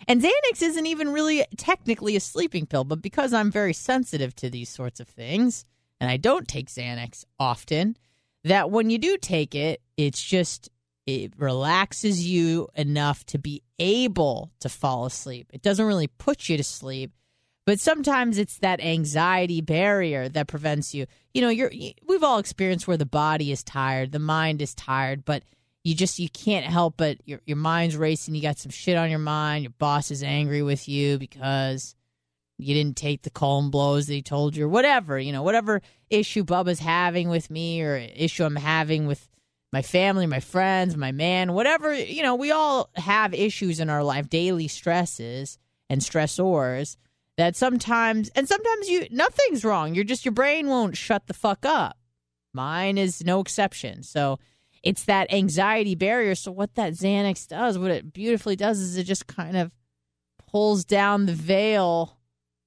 And Xanax isn't even really technically a sleeping pill, but because I'm very sensitive to these sorts of things, and I don't take Xanax often, that when you do take it, it's just it relaxes you enough to be able to fall asleep. It doesn't really put you to sleep, but sometimes it's that anxiety barrier that prevents you. You know, you're we've all experienced where the body is tired, the mind is tired, but you just you can't help but your your mind's racing, you got some shit on your mind, your boss is angry with you because you didn't take the calm blows that he told you, or whatever, you know, whatever issue Bubba's having with me or issue I'm having with my family, my friends, my man, whatever, you know, we all have issues in our life, daily stresses and stressors that sometimes, and sometimes you, nothing's wrong. You're just, your brain won't shut the fuck up. Mine is no exception. So it's that anxiety barrier. So what that Xanax does, what it beautifully does is it just kind of pulls down the veil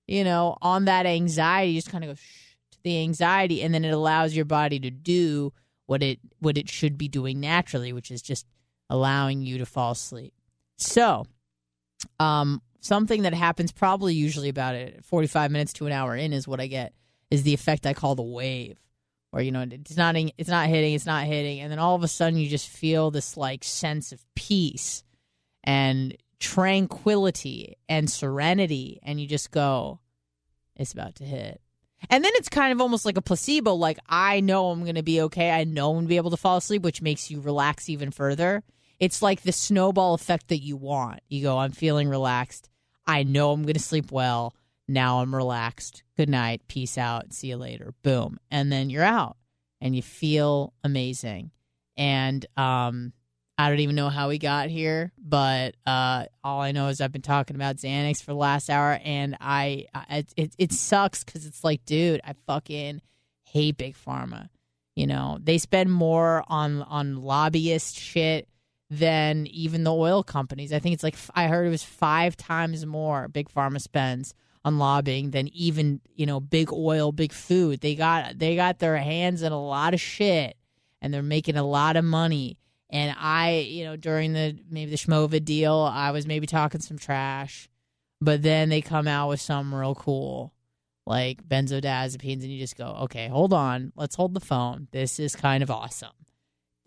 you know, on that anxiety, just kind of go to the anxiety, and then it allows your body to do what it what it should be doing naturally, which is just allowing you to fall asleep. So, um, something that happens probably usually about it 45 minutes to an hour in is what I get is the effect I call the wave where you know it's not it's not hitting it's not hitting and then all of a sudden you just feel this like sense of peace and tranquility and serenity and you just go it's about to hit and then it's kind of almost like a placebo like i know i'm going to be okay i know i'm going to be able to fall asleep which makes you relax even further It's like the snowball effect that you want. You go, I'm feeling relaxed. I know I'm going to sleep well. Now I'm relaxed. Good night. Peace out. See you later. Boom. And then you're out and you feel amazing. And um, I don't even know how we got here, but uh, all I know is I've been talking about Xanax for the last hour, and I, I it it sucks because it's like, dude, I fucking hate big pharma. You know, they spend more on on lobbyist shit than even the oil companies. I think it's like I heard it was five times more big pharma spends on lobbying than even you know big oil, big food. They got they got their hands in a lot of shit, and they're making a lot of money. And I, you know, during the maybe the Schmovid deal, I was maybe talking some trash, but then they come out with something real cool, like benzodiazepines, and you just go, okay, hold on, let's hold the phone. This is kind of awesome,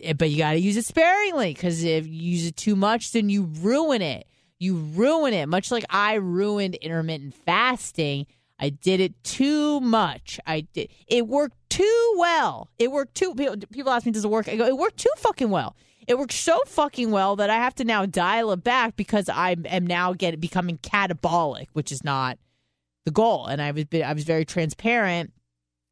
Eh, but you got to use it sparingly because if you use it too much, then you ruin it. You ruin it, much like I ruined intermittent fasting. I did it too much. I did. It worked too well. It worked too. People, people ask me, "Does it work?" I go, "It worked too fucking well." It worked so fucking well that I have to now dial it back because I am now get becoming catabolic, which is not the goal. And I was I was very transparent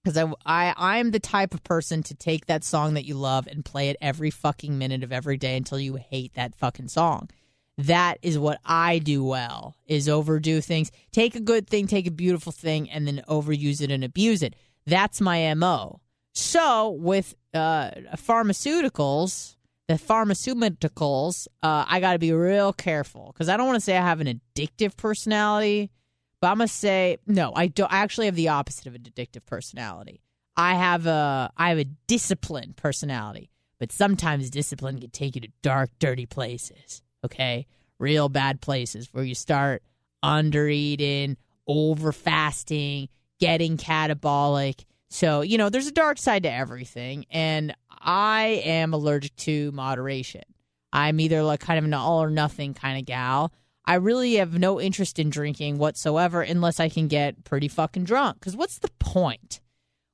because I I I'm the type of person to take that song that you love and play it every fucking minute of every day until you hate that fucking song. That is what I do well. Is overdo things. Take a good thing, take a beautiful thing, and then overuse it and abuse it. That's my mo. So with uh, pharmaceuticals the pharmaceuticals, uh, I got to be real careful because I don't want to say I have an addictive personality, but I'm gonna say no. I don't. I actually have the opposite of an addictive personality. I have a I have a disciplined personality, but sometimes discipline can take you to dark, dirty places. Okay, real bad places where you start under eating, over fasting, getting catabolic. So, you know, there's a dark side to everything. And I am allergic to moderation. I'm either like kind of an all or nothing kind of gal. I really have no interest in drinking whatsoever unless I can get pretty fucking drunk. Because what's the point?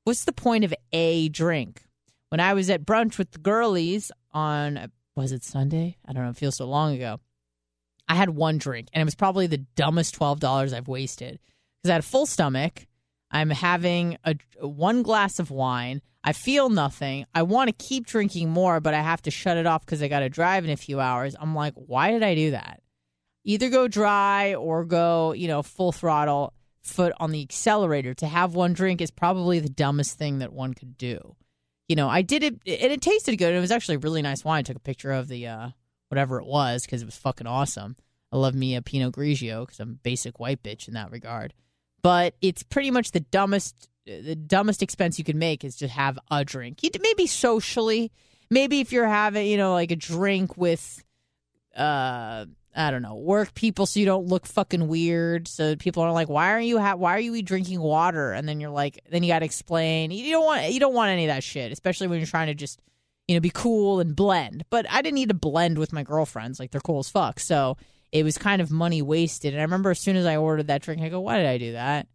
What's the point of a drink? When I was at brunch with the girlies on, was it Sunday? I don't know. It feels so long ago. I had one drink, and it was probably the dumbest $12 I've wasted because I had a full stomach. I'm having a one glass of wine. I feel nothing. I want to keep drinking more, but I have to shut it off because I got to drive in a few hours. I'm like, why did I do that? Either go dry or go, you know, full throttle, foot on the accelerator. To have one drink is probably the dumbest thing that one could do. You know, I did it and it tasted good. It was actually really nice wine. I took a picture of the uh, whatever it was because it was fucking awesome. I love me a Pinot Grigio because I'm basic white bitch in that regard. But it's pretty much the dumbest the dumbest expense you can make is to have a drink. Maybe socially, maybe if you're having you know like a drink with, uh, I don't know, work people, so you don't look fucking weird. So people are like, why are you ha- why are you drinking water? And then you're like, then you got to explain. You don't want you don't want any of that shit, especially when you're trying to just you know be cool and blend. But I didn't need to blend with my girlfriends; like they're cool as fuck. So it was kind of money wasted. And I remember as soon as I ordered that drink, I go, why did I do that?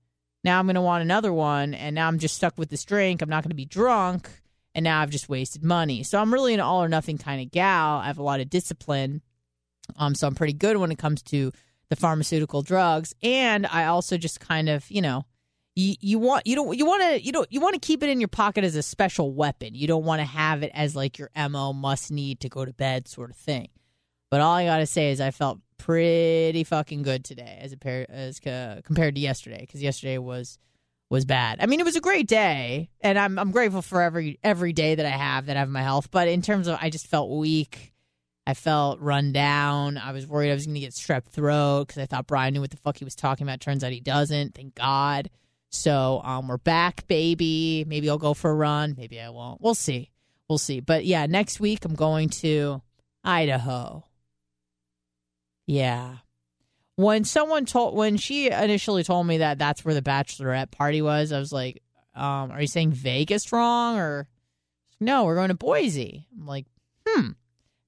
Now I'm going to want another one, and now I'm just stuck with this drink. I'm not going to be drunk, and now I've just wasted money. So I'm really an all or nothing kind of gal. I have a lot of discipline, um, so I'm pretty good when it comes to the pharmaceutical drugs, and I also just kind of, you know, you, you want you don't you want to you don't you want to keep it in your pocket as a special weapon. You don't want to have it as like your mo must need to go to bed sort of thing. But all I gotta say is I felt pretty fucking good today as a pair, as uh, compared to yesterday because yesterday was was bad. I mean, it was a great day, and I'm I'm grateful for every every day that I have that I have my health. But in terms of, I just felt weak. I felt run down. I was worried I was going to get strep throat because I thought Brian knew what the fuck he was talking about. Turns out he doesn't. Thank God. So um, we're back, baby. Maybe I'll go for a run. Maybe I won't. We'll see. We'll see. But yeah, next week I'm going to Idaho. Yeah. When someone told, when she initially told me that that's where the bachelorette party was, I was like, um, are you saying Vegas wrong or no, we're going to Boise. I'm like, hmm,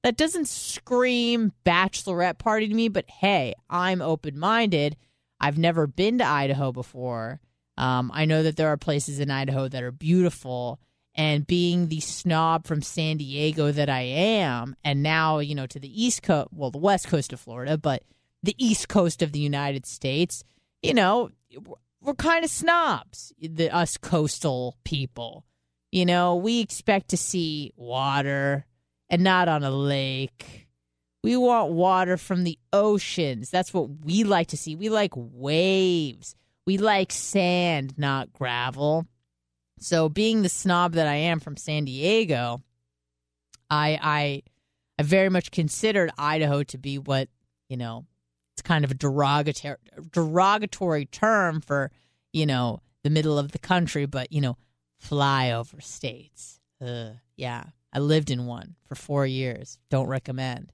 that doesn't scream bachelorette party to me, but hey, I'm open minded. I've never been to Idaho before. Um, I know that there are places in Idaho that are beautiful, and being the snob from San Diego that I am, and now, you know, to the East Coast, well, the West Coast of Florida, but the East Coast of the United States, you know, we're kind of snobs, the us coastal people. You know, we expect to see water and not on a lake. We want water from the oceans. That's what we like to see. We like waves. We like sand, not gravel. So, being the snob that I am from San Diego, I I I very much considered Idaho to be what you know. It's kind of a derogatory derogatory term for you know the middle of the country, but you know flyover states. Ugh, yeah, I lived in one for four years. Don't recommend.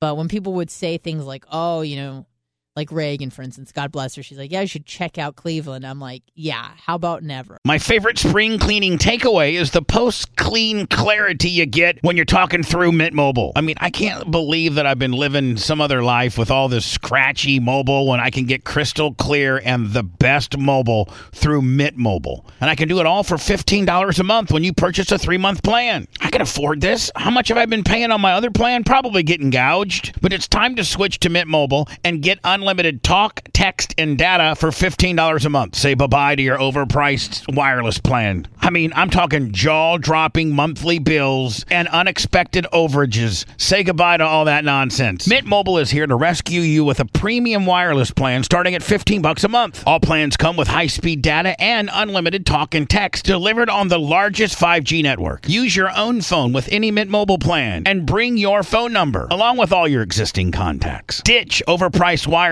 But when people would say things like, "Oh, you know, like Reagan, for instance, God bless her. She's like, yeah, you should check out Cleveland. I'm like, yeah, how about never? My favorite spring cleaning takeaway is the post clean clarity you get when you're talking through Mint Mobile. I mean, I can't believe that I've been living some other life with all this scratchy mobile when I can get crystal clear and the best mobile through Mint Mobile. And I can do it all for $15 a month when you purchase a three month plan. I can afford this. How much have I been paying on my other plan? Probably getting gouged. But it's time to switch to Mint Mobile and get unlimited unlimited talk, text, and data for $15 a month. Say bye bye to your overpriced wireless plan. I mean, I'm talking jaw dropping monthly bills and unexpected overages. Say goodbye to all that nonsense. Mint Mobile is here to rescue you with a premium wireless plan starting at 15 bucks a month. All plans come with high speed data and unlimited talk and text delivered on the largest 5G network. Use your own phone with any Mint Mobile plan and bring your phone number along with all your existing contacts. Ditch overpriced wireless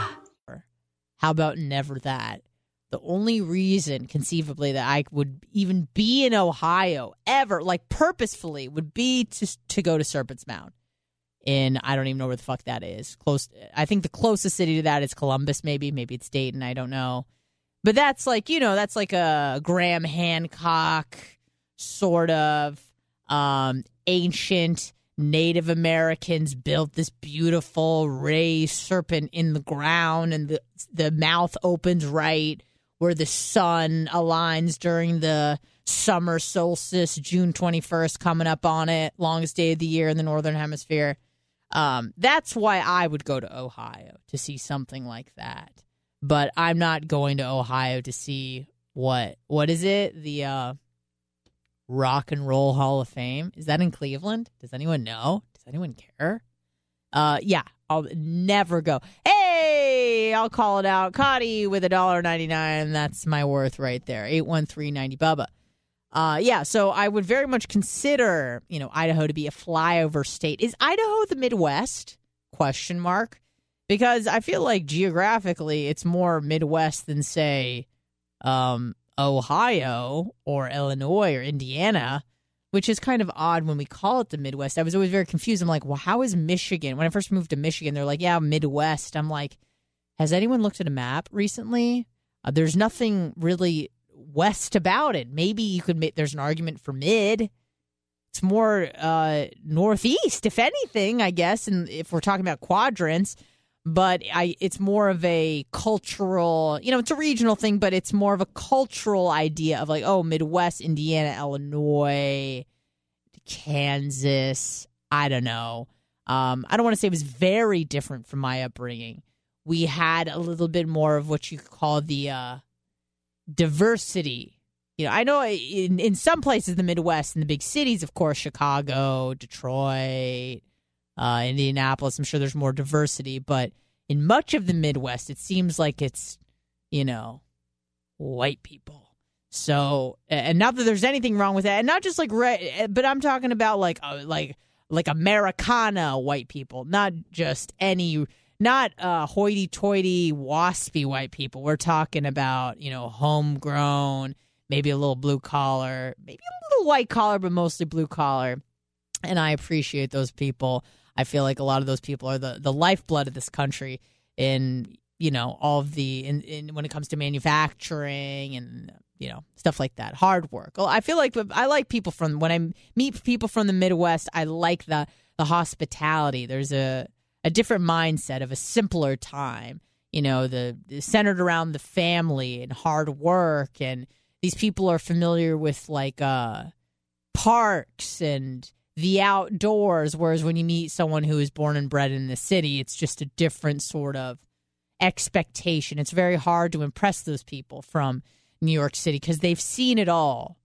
How about never that? The only reason, conceivably, that I would even be in Ohio ever, like purposefully, would be to to go to Serpent's Mound. In I don't even know where the fuck that is. Close. I think the closest city to that is Columbus. Maybe, maybe it's Dayton. I don't know. But that's like you know, that's like a Graham Hancock sort of um, ancient Native Americans built this beautiful raised serpent in the ground, and the the mouth opens right where the sun aligns during the summer solstice, June 21st, coming up on it, longest day of the year in the Northern Hemisphere. Um, that's why I would go to Ohio to see something like that. But I'm not going to Ohio to see what what is it? The uh, Rock and Roll Hall of Fame. Is that in Cleveland? Does anyone know? Does anyone care? Uh, yeah, I'll never go. Hey, I'll call it out. Cotty with a dollar ninety nine. That's my worth right there. Eight one three ninety Bubba. Uh, yeah, so I would very much consider, you know, Idaho to be a flyover state. Is Idaho the Midwest? Question mark. Because I feel like geographically, it's more Midwest than say, um, Ohio or Illinois or Indiana. which is kind of odd when we call it the Midwest. I was always very confused. I'm like, well, how is Michigan? When I first moved to Michigan, they're like, yeah, Midwest. I'm like, has anyone looked at a map recently? Uh, there's nothing really west about it. Maybe you could make, there's an argument for mid. It's more uh, northeast, if anything, I guess. And if we're talking about quadrants, but I, it's more of a cultural, you know, it's a regional thing, but it's more of a cultural idea of like, oh, Midwest, Indiana, Illinois, Kansas. I don't know. Um, I don't want to say it was very different from my upbringing. We had a little bit more of what you call the uh, diversity. You know, I know in in some places the Midwest, in the big cities, of course, Chicago, Detroit, uh, Indianapolis. I'm sure there's more diversity, but in much of the Midwest, it seems like it's, you know, white people. So, and not that there's anything wrong with that, and not just like, re- but I'm talking about like, uh, like, like Americana white people, not just any, not uh, hoity-toity, waspy white people. We're talking about, you know, homegrown, maybe a little blue collar, maybe a little white collar, but mostly blue collar. And I appreciate those people. I feel like a lot of those people are the the lifeblood of this country in you know all of the in, in when it comes to manufacturing and you know stuff like that hard work. I feel like i like people from when i meet people from the midwest i like the the hospitality. There's a a different mindset of a simpler time you know the, the centered around the family and hard work. And these people are familiar with like uh parks and the outdoors. Whereas when you meet someone who is born and bred in the city, it's just a different sort of expectation. It's very hard to impress those people from New York City because they've seen it all.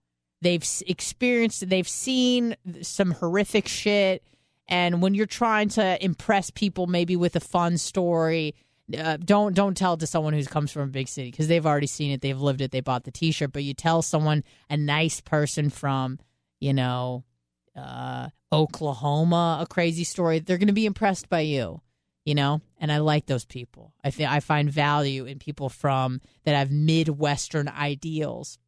They've experienced, they've seen some horrific shit. And when you're trying to impress people, maybe with a fun story, uh, don't don't tell it to someone who comes from a big city because they've already seen it, they've lived it, they bought the T-shirt. But you tell someone, a nice person from, you know, uh, Oklahoma, a crazy story, they're going to be impressed by you, you know. And I like those people. I think I find value in people from that have midwestern ideals,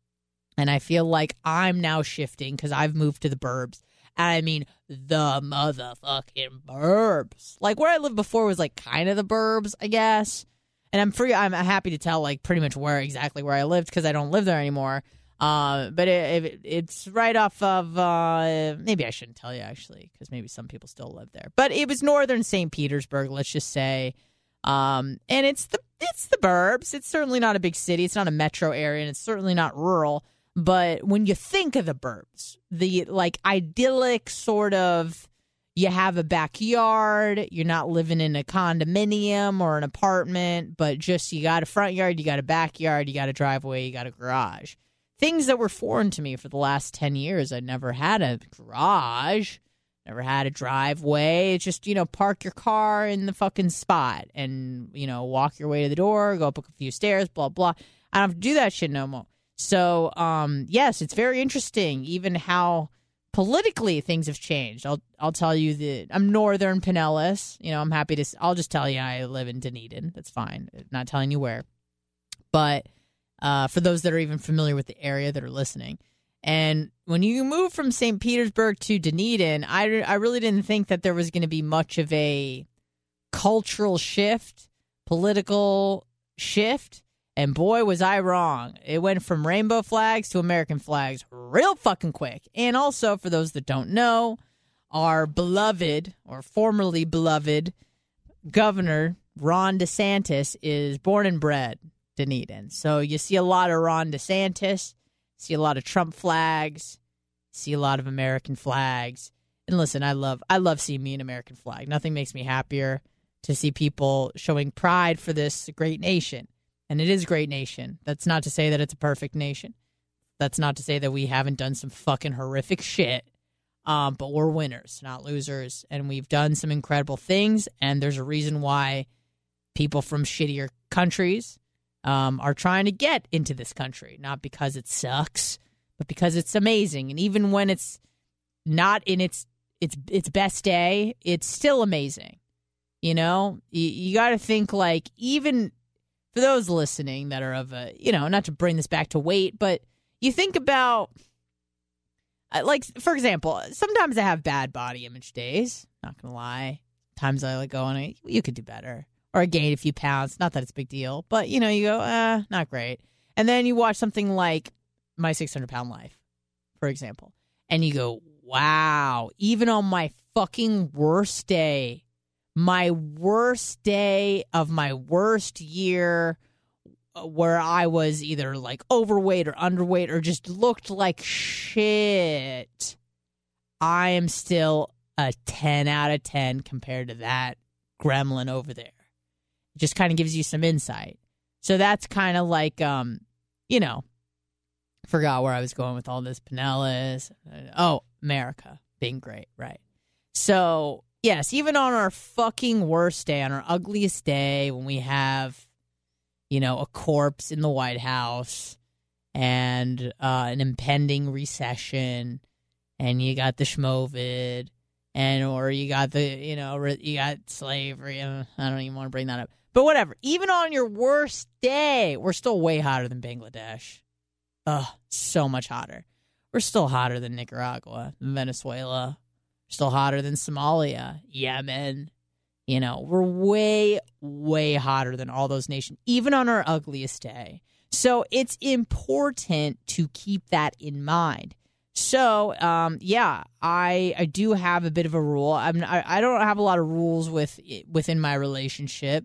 and I feel like I'm now shifting because I've moved to the burbs. I mean the motherfucking burbs. Like where I lived before was like kind of the burbs, I guess. And I'm free. I'm happy to tell like pretty much where exactly where I lived because I don't live there anymore. Uh, but it, it, it's right off of uh, maybe I shouldn't tell you actually because maybe some people still live there. But it was northern St. Petersburg, let's just say. Um, and it's the it's the burbs. It's certainly not a big city. It's not a metro area, and it's certainly not rural. But when you think of the burbs, the like idyllic sort of you have a backyard, you're not living in a condominium or an apartment, but just you got a front yard, you got a backyard, you got a driveway, you got a garage things that were foreign to me for the last 10 years. I never had a garage, never had a driveway. It's just, you know, park your car in the fucking spot and, you know, walk your way to the door, go up a few stairs, blah, blah. I don't have to do that shit no more. So, um, yes, it's very interesting, even how politically things have changed. I'll I'll tell you that I'm Northern Pinellas. You know, I'm happy to. I'll just tell you I live in Dunedin. That's fine. Not telling you where, but uh, for those that are even familiar with the area that are listening. And when you move from St. Petersburg to Dunedin, I, I really didn't think that there was going to be much of a cultural shift, political shift. And boy, was I wrong. It went from rainbow flags to American flags real fucking quick. And also, for those that don't know, our beloved or formerly beloved governor, Ron DeSantis, is born and bred Dunedin. So you see a lot of Ron DeSantis, see a lot of Trump flags, see a lot of American flags. And listen, I love I love seeing me an American flag. Nothing makes me happier to see people showing pride for this great nation. And it is a great nation. That's not to say that it's a perfect nation. That's not to say that we haven't done some fucking horrific shit. Um, but we're winners, not losers. And we've done some incredible things. And there's a reason why people from shittier countries um, are trying to get into this country, not because it sucks, but because it's amazing. And even when it's not in its its its best day, it's still amazing. You know, you, you got to think like even for those listening that are of a you know not to bring this back to weight, but you think about Uh, Like for example, sometimes I have bad body image days. Not gonna lie. Times I like go on, you could do better, or I gained a few pounds. Not that it's a big deal, but you know, you go, uh, not great. And then you watch something like My 600 Pound Life, for example, and you go, wow, even on my fucking worst day, my worst day of my worst year, where I was either like overweight or underweight or just looked like shit, I am still a 10 out of 10 compared to that gremlin over there. Just kind of gives you some insight. So that's kind of like, um, you know, forgot where I was going with all this Pinellas. Oh, America being great, right? So, yes, even on our fucking worst day, on our ugliest day, when we have, you know, a corpse in the White House and uh, an impending recession, and you got the schmovid, and or you got the, you know, you got slavery. uh, I don't even want to bring that up. But whatever. Even on your worst day, we're still way hotter than Bangladesh. Ugh, so much hotter. We're still hotter than Nicaragua, Venezuela. Still hotter than Somalia, Yemen. You know, we're way, way hotter than all those nations, even on our ugliest day. So it's important to keep that in mind. So, um, yeah, I I do have a bit of a rule. I'm I, I don't have a lot of rules with within my relationship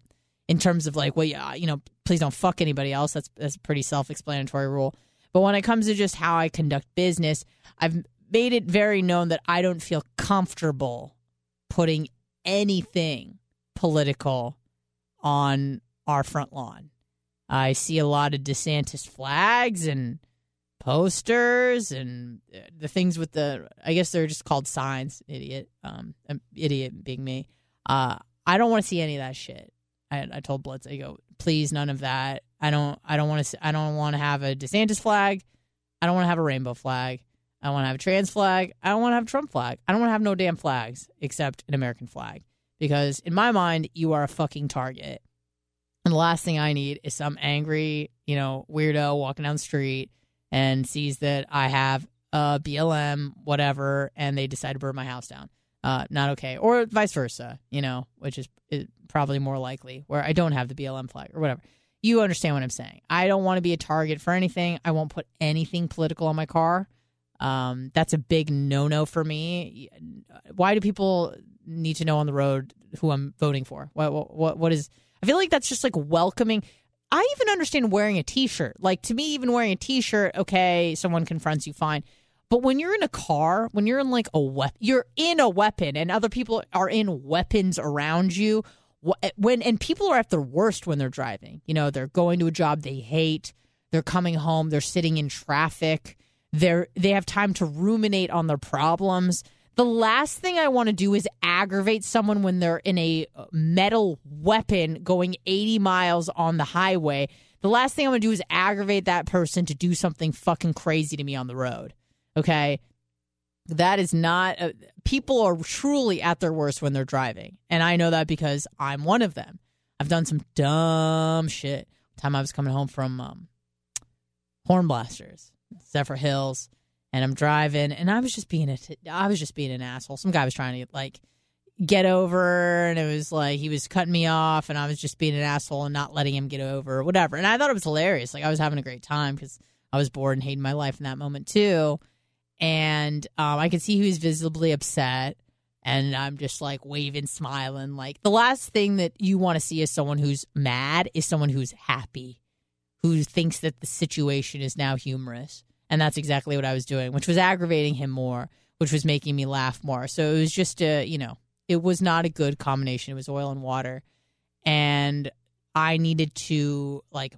in terms of like, well, yeah, you know, please don't fuck anybody else. That's that's a pretty self-explanatory rule. But when it comes to just how I conduct business, I've made it very known that I don't feel comfortable putting anything political on our front lawn. I see a lot of DeSantis flags and posters and uh, the things with the I guess they're just called signs, idiot. Um um, idiot being me. Uh I don't want to see any of that shit. I, I told Blitz, I go, please, none of that. I don't, I don't want to, I don't want to have a DeSantis flag. I don't want to have a rainbow flag. I want to have a trans flag. I don't want to have a Trump flag. I don't want to have no damn flags except an American flag because in my mind, you are a fucking target. And the last thing I need is some angry, you know, weirdo walking down the street and sees that I have a BLM, whatever, and they decide to burn my house down uh, not okay, or vice versa, you know, which is, is probably more likely, where I don't have the BLM flag or whatever. You understand what I'm saying. I don't want to be a target for anything. I won't put anything political on my car. Um, that's a big no no for me. Why do people need to know on the road who I'm voting for? What, what, what is, I feel like that's just like welcoming. I even understand wearing a t shirt. Like to me, even wearing a t shirt, okay, someone confronts you, fine. But when you're in a car, when you're in like a weapon, you're in a weapon, and other people are in weapons around you. Eh, when and people are at their worst when they're driving. You know, they're going to a job they hate. They're coming home. They're sitting in traffic. They're they have time to ruminate on their problems. The last thing I want to do is aggravate someone when they're in a uh, metal weapon going 80 miles on the highway. The last thing I'm going to do is aggravate that person to do something fucking crazy to me on the road. Okay. That is not, people are truly at their worst when they're driving. And I know that because I'm one of them. I've done some dumb shit. Time I was coming home from um, Horn Blasters, Zephyrhills, and I'm driving, and I was just being a, I was just being an asshole. Some guy was trying to like get over, and it was like he was cutting me off, and I was just being an asshole and not letting him get over, or whatever. And I thought it was hilarious. Like I was having a great time because I was bored and hating my life in that moment too and um, I could see he was visibly upset. And I'm just like waving, smiling. Like the last thing that you want to see is someone who's mad is someone who's happy, who thinks that the situation is now humorous. And that's exactly what I was doing, which was aggravating him more, which was making me laugh more. So it was just a, you know, it was not a good combination. It was oil and water. And I needed to like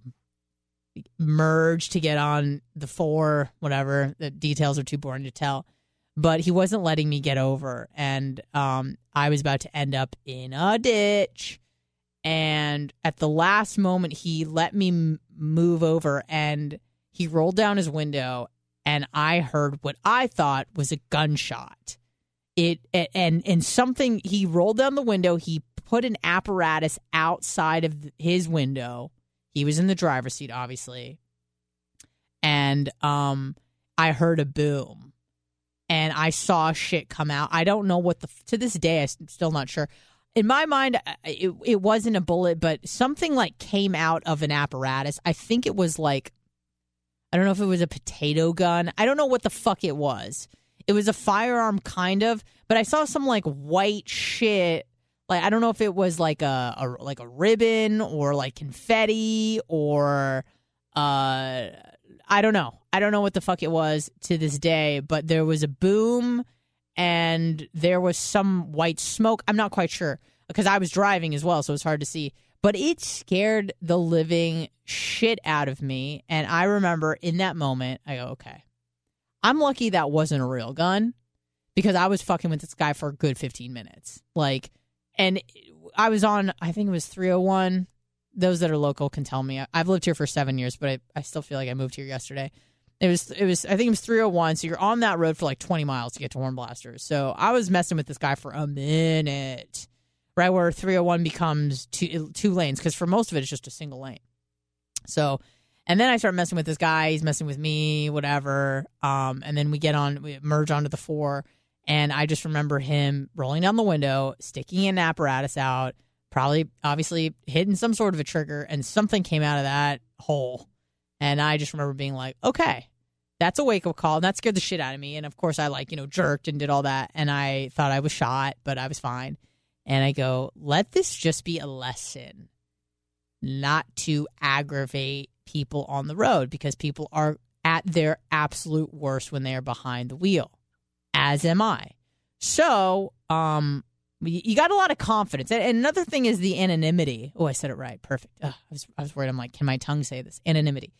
merge to get on the four, whatever. The details are too boring to tell. But he wasn't letting me get over. And um, I was about to end up in a ditch. And at the last moment, he let me m- move over and he rolled down his window. And I heard what I thought was a gunshot. It and and something he rolled down the window. He put an apparatus outside of his window he was in the driver's seat, obviously. And um, I heard a boom. and I saw shit come out. I don't know what the to this day I'm still not sure. In my mind, it it wasn't a bullet, but something like came out of an apparatus. I think it was like I don't know if it was a potato gun. I don't know what the fuck it was. It was a firearm kind of, but I saw some like white shit. Like I don't know if it was like a, a like a ribbon or like confetti or uh I don't know. I don't know what the fuck it was to this day, but there was a boom and there was some white smoke. I'm not quite sure because I was driving as well, so it's hard to see. But it scared the living shit out of me. And I remember in that moment, I go, okay, I'm lucky that wasn't a real gun because I was fucking with this guy for a good 15 minutes. Like, and I was on, I think it was 301. Those that are local can tell me. I've lived here for seven years, but I, I still feel like I moved here yesterday. It was, it was, I think it was 301. So you're on that road for like 20 miles to get to HornBlasters. So I was messing with this guy for a minute, right where 301 becomes two, two lanes, because for most of it, it's just a single lane. So, and then I start messing with this guy. He's messing with me, whatever. Um, and then we get on, we merge onto the four. And I just remember him rolling down the window, sticking an apparatus out, probably obviously hitting some sort of a trigger, and something came out of that hole. And I just remember being like, okay, that's a wake up call. And that scared the shit out of me. And of course, I like, you know, jerked and did all that. And I thought I was shot, but I was fine. And I go, let this just be a lesson not to aggravate people on the road because people are at their absolute worst when they are behind the wheel, as am I. So, um, you got a lot of confidence. And and another thing is the anonymity. Oh, I said it right. Perfect. Ugh, I, was, I was worried. I'm like, can my tongue say this? Anonymity.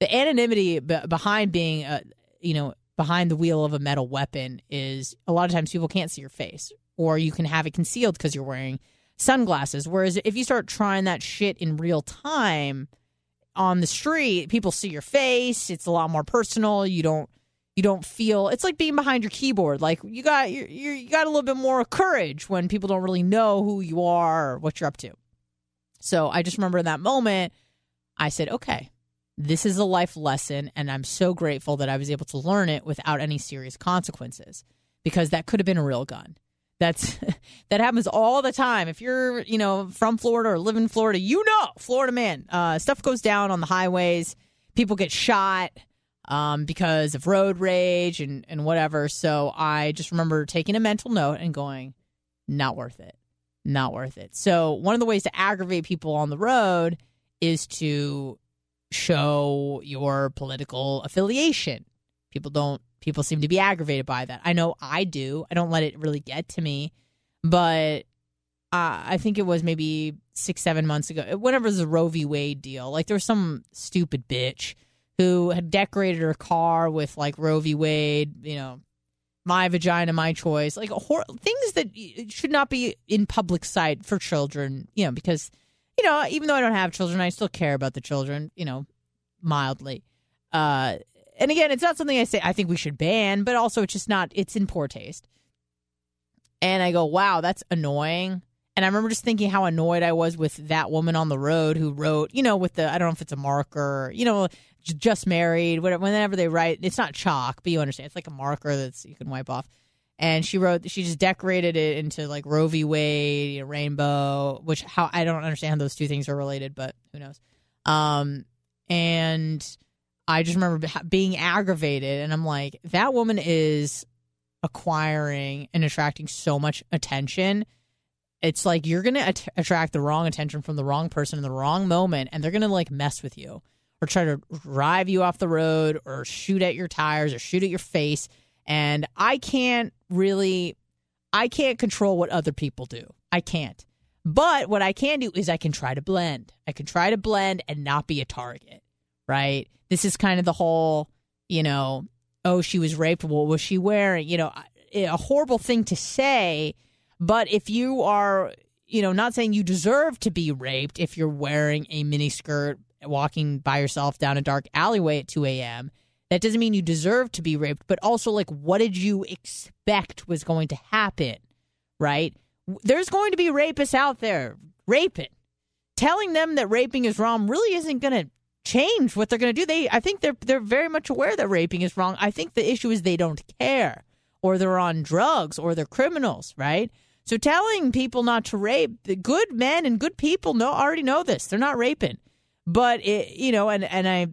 The anonymity b- behind being, uh, you know, behind the wheel of a metal weapon is a lot of times people can't see your face, or you can have it concealed because you're wearing sunglasses. Whereas if you start trying that shit in real time on the street, people see your face. It's a lot more personal. You don't you don't feel it's like being behind your keyboard. Like you got you you got a little bit more courage when people don't really know who you are or what you're up to. So I just remember in that moment, I said, okay, this is a life lesson, and I'm so grateful that I was able to learn it without any serious consequences because that could have been a real gun. That's that happens all the time. If you're, you know, from Florida or live in Florida, you know, Florida man, uh, stuff goes down on the highways. People get shot um, because of road rage and and whatever. So I just remember taking a mental note and going, not worth it, not worth it. So one of the ways to aggravate people on the road is to show your political affiliation. People don't people seem to be aggravated by that. I know I do. I don't let it really get to me, but uh, I think it was maybe six, seven months ago. Whenever the Roe v. Wade deal, like there was some stupid bitch who had decorated her car with like Roe v. Wade, you know, my vagina, my choice, like hor- things that should not be in public sight for children, you know, because you know, even though I don't have children, I still care about the children, you know, mildly. Uh, and again, it's not something I say I think we should ban, but also it's just not, it's in poor taste. And I go, wow, that's annoying. And I remember just thinking how annoyed I was with that woman on the road who wrote, you know, with the, I don't know if it's a marker, you know, just married, whatever, whenever they write, it's not chalk, but you understand, it's like a marker that's you can wipe off. And she wrote, she just decorated it into like Roe v. Wade, a rainbow, which how I don't understand how those two things are related, but who knows. Um, and I just remember being aggravated, and I'm like, that woman is acquiring and attracting so much attention. It's like you're gonna at- attract the wrong attention from the wrong person in the wrong moment, and they're gonna like mess with you or try to drive you off the road or shoot at your tires or shoot at your face. And I can't really, I can't control what other people do. I can't. But what I can do is I can try to blend. I can try to blend and not be a target, right? This is kind of the whole, you know, oh, she was raped. What was she wearing? You know, a horrible thing to say. But if you are, you know, not saying you deserve to be raped if you're wearing a miniskirt, walking by yourself down a dark alleyway at 2 a.m., that doesn't mean you deserve to be raped. But also, like, what did you expect was going to happen, right? There's going to be rapists out there raping. Telling them that raping is wrong really isn't going to change what they're going to do. They, I think they're they're very much aware that raping is wrong. I think the issue is they don't care or they're on drugs or they're criminals, right? So telling people not to rape, the good men and good people know already know this. They're not raping. But it, you know, and and I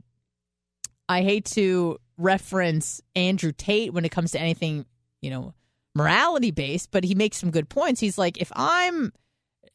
I hate to reference Andrew Tate when it comes to anything, you know, morality based, but he makes some good points. He's like, if I'm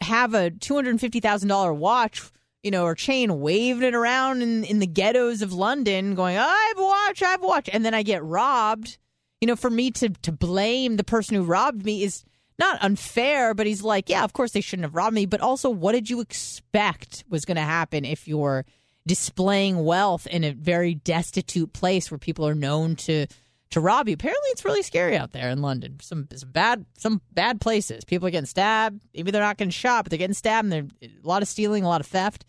have a two hundred and fifty thousand dollar watch, you know, or chain waving it around in, in the ghettos of London, going, I've watched, I've watched, and then I get robbed, you know, for me to to blame the person who robbed me is not unfair, but he's like, yeah, of course they shouldn't have robbed me, but also what did you expect was going to happen if you're displaying wealth in a very destitute place where people are known to to rob you. Apparently, it's really scary out there in London. Some, some bad some bad places. People are getting stabbed. Maybe they're not getting shot, but they're getting stabbed. And there's a lot of stealing, a lot of theft.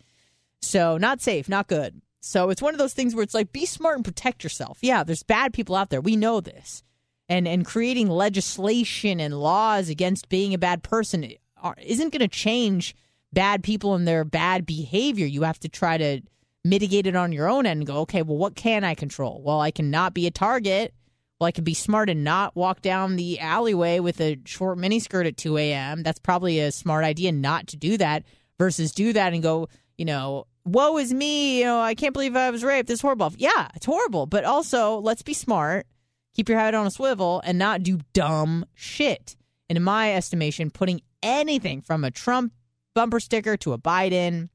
So not safe, not good. So it's one of those things where it's like be smart and protect yourself. Yeah, there's bad people out there. We know this. And and creating legislation and laws against being a bad person isn't going to change bad people and their bad behavior. You have to try to mitigate it on your own end and go, okay, well, what can I control? Well, I cannot be a target. Well, I can be smart and not walk down the alleyway with a short miniskirt at 2 a.m. That's probably a smart idea not to do that versus do that and go, you know, woe is me. You know, I can't believe I was raped. This is horrible. Yeah, it's horrible. But also, let's be smart keep your head on a swivel and not do dumb shit. And in my estimation, putting anything from a Trump bumper sticker to a Biden,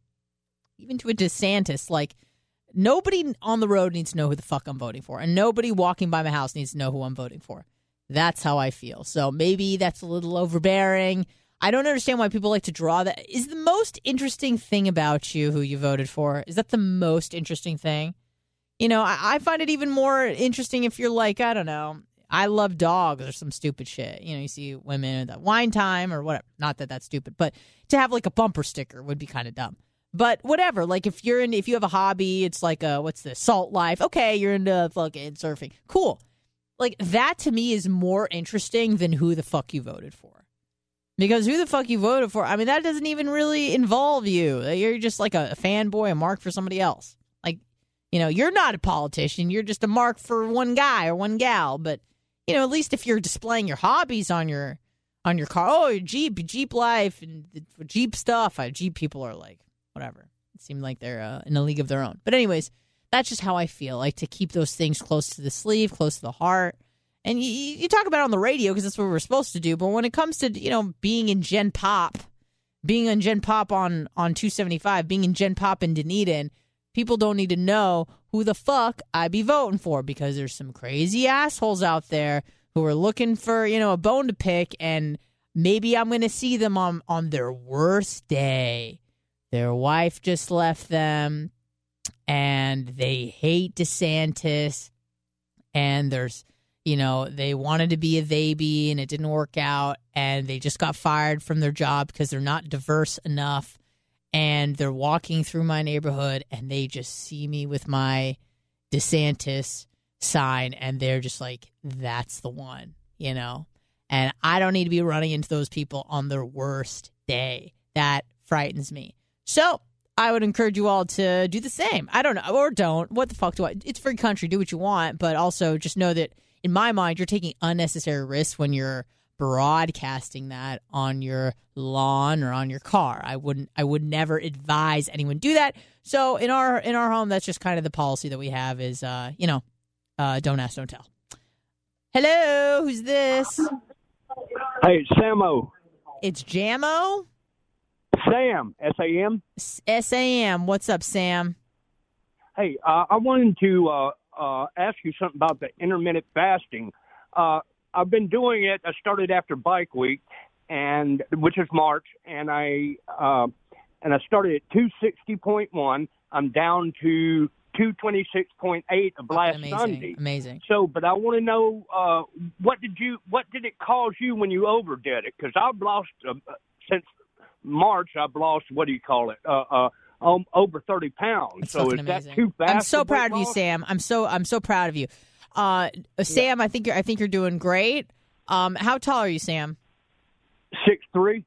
even to a DeSantis, like nobody on the road needs to know who the fuck I'm voting for. And nobody walking by my house needs to know who I'm voting for. That's how I feel. So maybe that's a little overbearing. I don't understand why people like to draw that. Is the most interesting thing about you who you voted for? Is that the most interesting thing? You know, I, I find it even more interesting if you're like, I don't know, I love dogs or some stupid shit. You know, you see women at wine time or whatever. Not that that's stupid, but to have like a bumper sticker would be kind of dumb. But whatever, like if you're in, if you have a hobby, it's like a what's this salt life? Okay, you're into fucking surfing. Cool. Like that to me is more interesting than who the fuck you voted for. Because who the fuck you voted for? I mean, that doesn't even really involve you. You're just like a fanboy, a mark for somebody else. You know, you're not a politician. You're just a mark for one guy or one gal. But you know, at least if you're displaying your hobbies on your on your car, oh, Jeep, Jeep life, and Jeep stuff. I, Jeep people are like whatever. It seemed like they're uh, in a league of their own. But anyways, that's just how I feel. Like to keep those things close to the sleeve, close to the heart. And you, you talk about it on the radio because that's what we're supposed to do. But when it comes to you know being in Gen Pop, being in Gen Pop on on 275, being in Gen Pop in Dunedin people don't need to know who the fuck I be voting for because there's some crazy assholes out there who are looking for, you know, a bone to pick and maybe I'm going to see them on on their worst day. Their wife just left them and they hate DeSantis and there's you know, they wanted to be a baby and it didn't work out and they just got fired from their job because they're not diverse enough and they're walking through my neighborhood and they just see me with my DeSantis sign and they're just like, that's the one, you know? And I don't need to be running into those people on their worst day. That frightens me. So I would encourage you all to do the same. I don't know, or don't. What the fuck do I? It's free country. Do what you want, but also just know that in my mind, you're taking unnecessary risks when you're broadcasting that on your lawn or on your car. I wouldn't I would never advise anyone do that. So in our in our home that's just kind of the policy that we have is uh, you know, uh, don't ask, don't tell. Hello, who's this? Hey, Samo. It's Jamo? Sam, S A M. S A M. What's up, Sam? Hey, uh, I wanted to uh, uh, ask you something about the intermittent fasting. I've been doing it. I started after Bike Week, and which is March, and I uh, and I started at two sixty point one. I'm down to two twenty six point eight of last Amazing. Sunday. Amazing. So, but I want to know uh, what did you what did it cause you when you overdid it? Because I've lost uh, since March. I've lost what do you call it? Uh, uh, um, over thirty pounds. That's so is fucking that too fast? I'm so proud of you. Sam. I'm so I'm so proud of you. Uh, Sam, I think you're I think you're doing great. Um, how tall are you, Sam? Six three.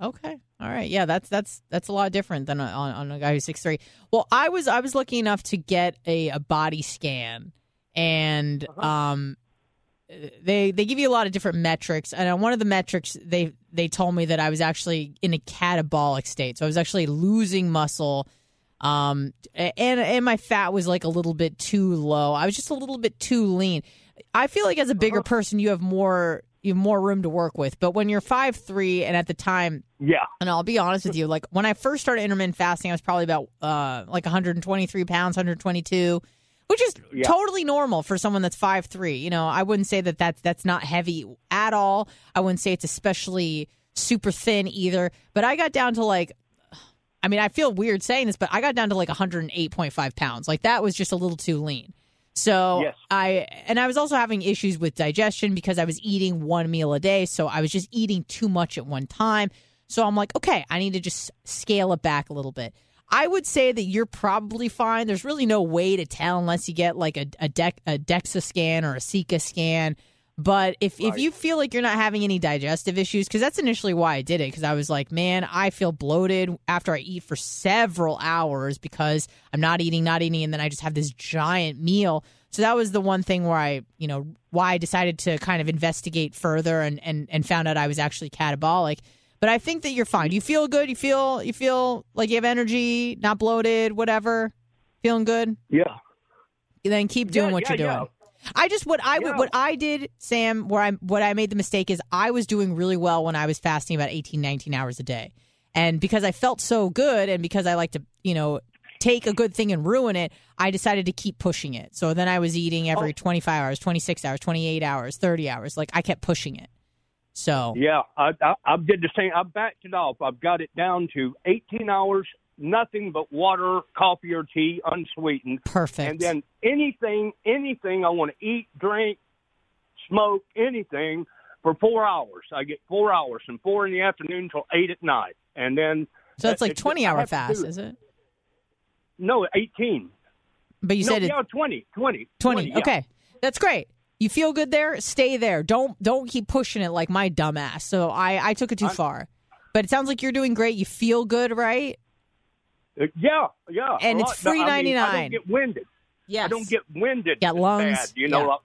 Okay. All right. Yeah, that's that's that's a lot different than on, on a guy who's six three. Well, I was I was lucky enough to get a, a body scan, and Uh-huh. um, they they give you a lot of different metrics, and on one of the metrics they they told me that I was actually in a catabolic state, so I was actually losing muscle, um, and and my fat was like a little bit too low. I was just a little bit too lean. I feel like as a bigger person, you have more you have more room to work with, but when you're five three, and at the time, Yeah. and I'll be honest with you, like when I first started intermittent fasting, I was probably about uh like 123 pounds, 122, which is Yeah. totally normal for someone that's five three. You know, I wouldn't say that that's that's not heavy at all. I wouldn't say it's especially super thin either. But I got down to like. I mean, I feel weird saying this, but I got down to like 108.5 pounds. Like that was just a little too lean. So Yes. I and I was also having issues with digestion because I was eating one meal a day, so I was just eating too much at one time. So I'm like, okay, I need to just scale it back a little bit. I would say that you're probably fine. There's really no way to tell unless you get like a a, Dec- a DEXA scan or a Sika scan. But if if you feel like you're not having any digestive issues, because that's initially why I did it, because I was like, man, I feel bloated after I eat for several hours because I'm not eating, not eating, and then I just have this giant meal. So that was the one thing where I, you know, why I decided to kind of investigate further and and and found out I was actually catabolic. But I think that you're fine. You feel good. You feel you feel like you have energy, not bloated, whatever. Feeling good. Yeah. Then keep doing Yeah, what yeah, you're doing. yeah. I just what I Yeah. what I did, Sam, where I what I made the mistake is I was doing really well when I was fasting about 18, 19 hours a day. And because I felt so good and because I like to, you know, take a good thing and ruin it, I decided to keep pushing it. So then I was eating every 25 hours, 26 hours, 28 hours, 30 hours. Like I kept pushing it. So Yeah, I, I I did the same. I backed it off. I've got it down to 18 hours, nothing but water, coffee or tea, unsweetened. perfect. And then anything, anything I want to eat, drink, smoke, anything for four hours. I get four hours from four in the afternoon till eight at night, and then so it's like it's- 20 I hour fast, is it? No, 18. But you no, said it yeah, 20, 20, 20. yeah. Okay. That's great. You feel good there? Stay there. Don't don't keep pushing it like my dumbass. So I I took it too I'm- far. But it sounds like you're doing great. You feel good, right? Uh, Yeah, yeah. And it's free I mean, I 99. don't get winded. Yes. I don't get winded. Got lungs. Bad, you know. Yeah. uh,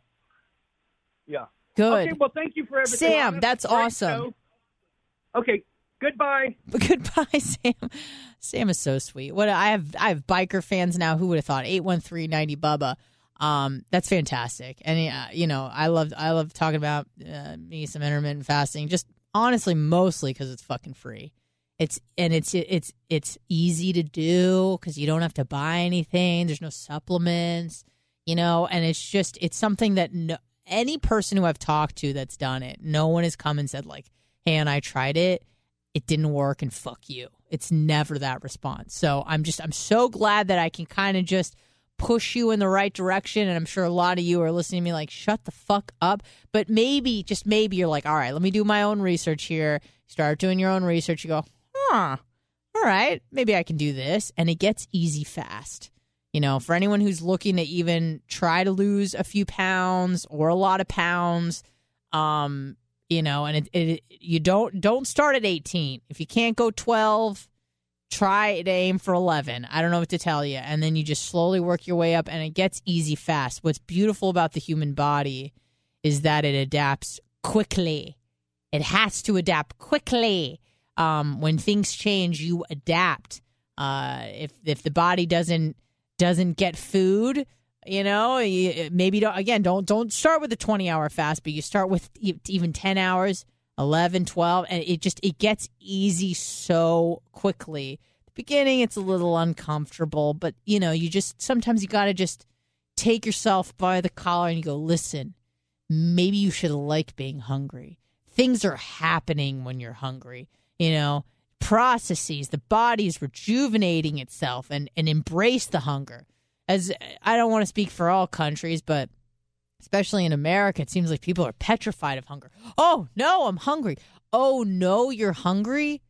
yeah. good. Okay, well, thank you for everything. Sam, that's awesome. show. Okay, goodbye. Goodbye, Sam. Sam is so sweet. What I have I have biker fans now. Who would have thought? Eight one three ninety Bubba. Um, that's fantastic. And uh, you know, I love I love talking about uh, me some intermittent fasting. Just honestly, mostly because it's fucking free. It's and it's it's it's easy to do because you don't have to buy anything. There's no supplements, you know, and it's just it's something that no, any person who I've talked to that's done it, no one has come and said like, "Hey, and I tried it, it didn't work, and fuck you." It's never that response. So I'm just I'm so glad that I can kind of just push you in the right direction. And I'm sure a lot of you are listening to me like, shut the fuck up. But maybe, just maybe, you're like, all right, let me do my own research here. Start doing your own research. You go, huh, all right, maybe I can do this. And it gets easy fast. You know, for anyone who's looking to even try to lose a few pounds or a lot of pounds, um, you know, and it, it you don't don't start at 18. If you can't go 12, try to aim for 11 i don't know what to tell you. And then you just slowly work your way up and it gets easy fast. What's beautiful about the human body is that it adapts quickly. It has to adapt quickly um, when things change you adapt. Uh, if if the body doesn't doesn't get food you know maybe don't, again don't don't start with a 20 hour fast but you start with even 10 hours 11 12 and it just it gets easy so quickly. The beginning it's a little uncomfortable but you know you just sometimes you got to just take yourself by the collar and you go listen maybe you should like being hungry. Things are happening when you're hungry you know processes the body is rejuvenating itself and and embrace the hunger as i don't want to speak for all countries but especially in America, it seems like people are petrified of hunger. Oh, no, I'm hungry. Oh, no, you're hungry?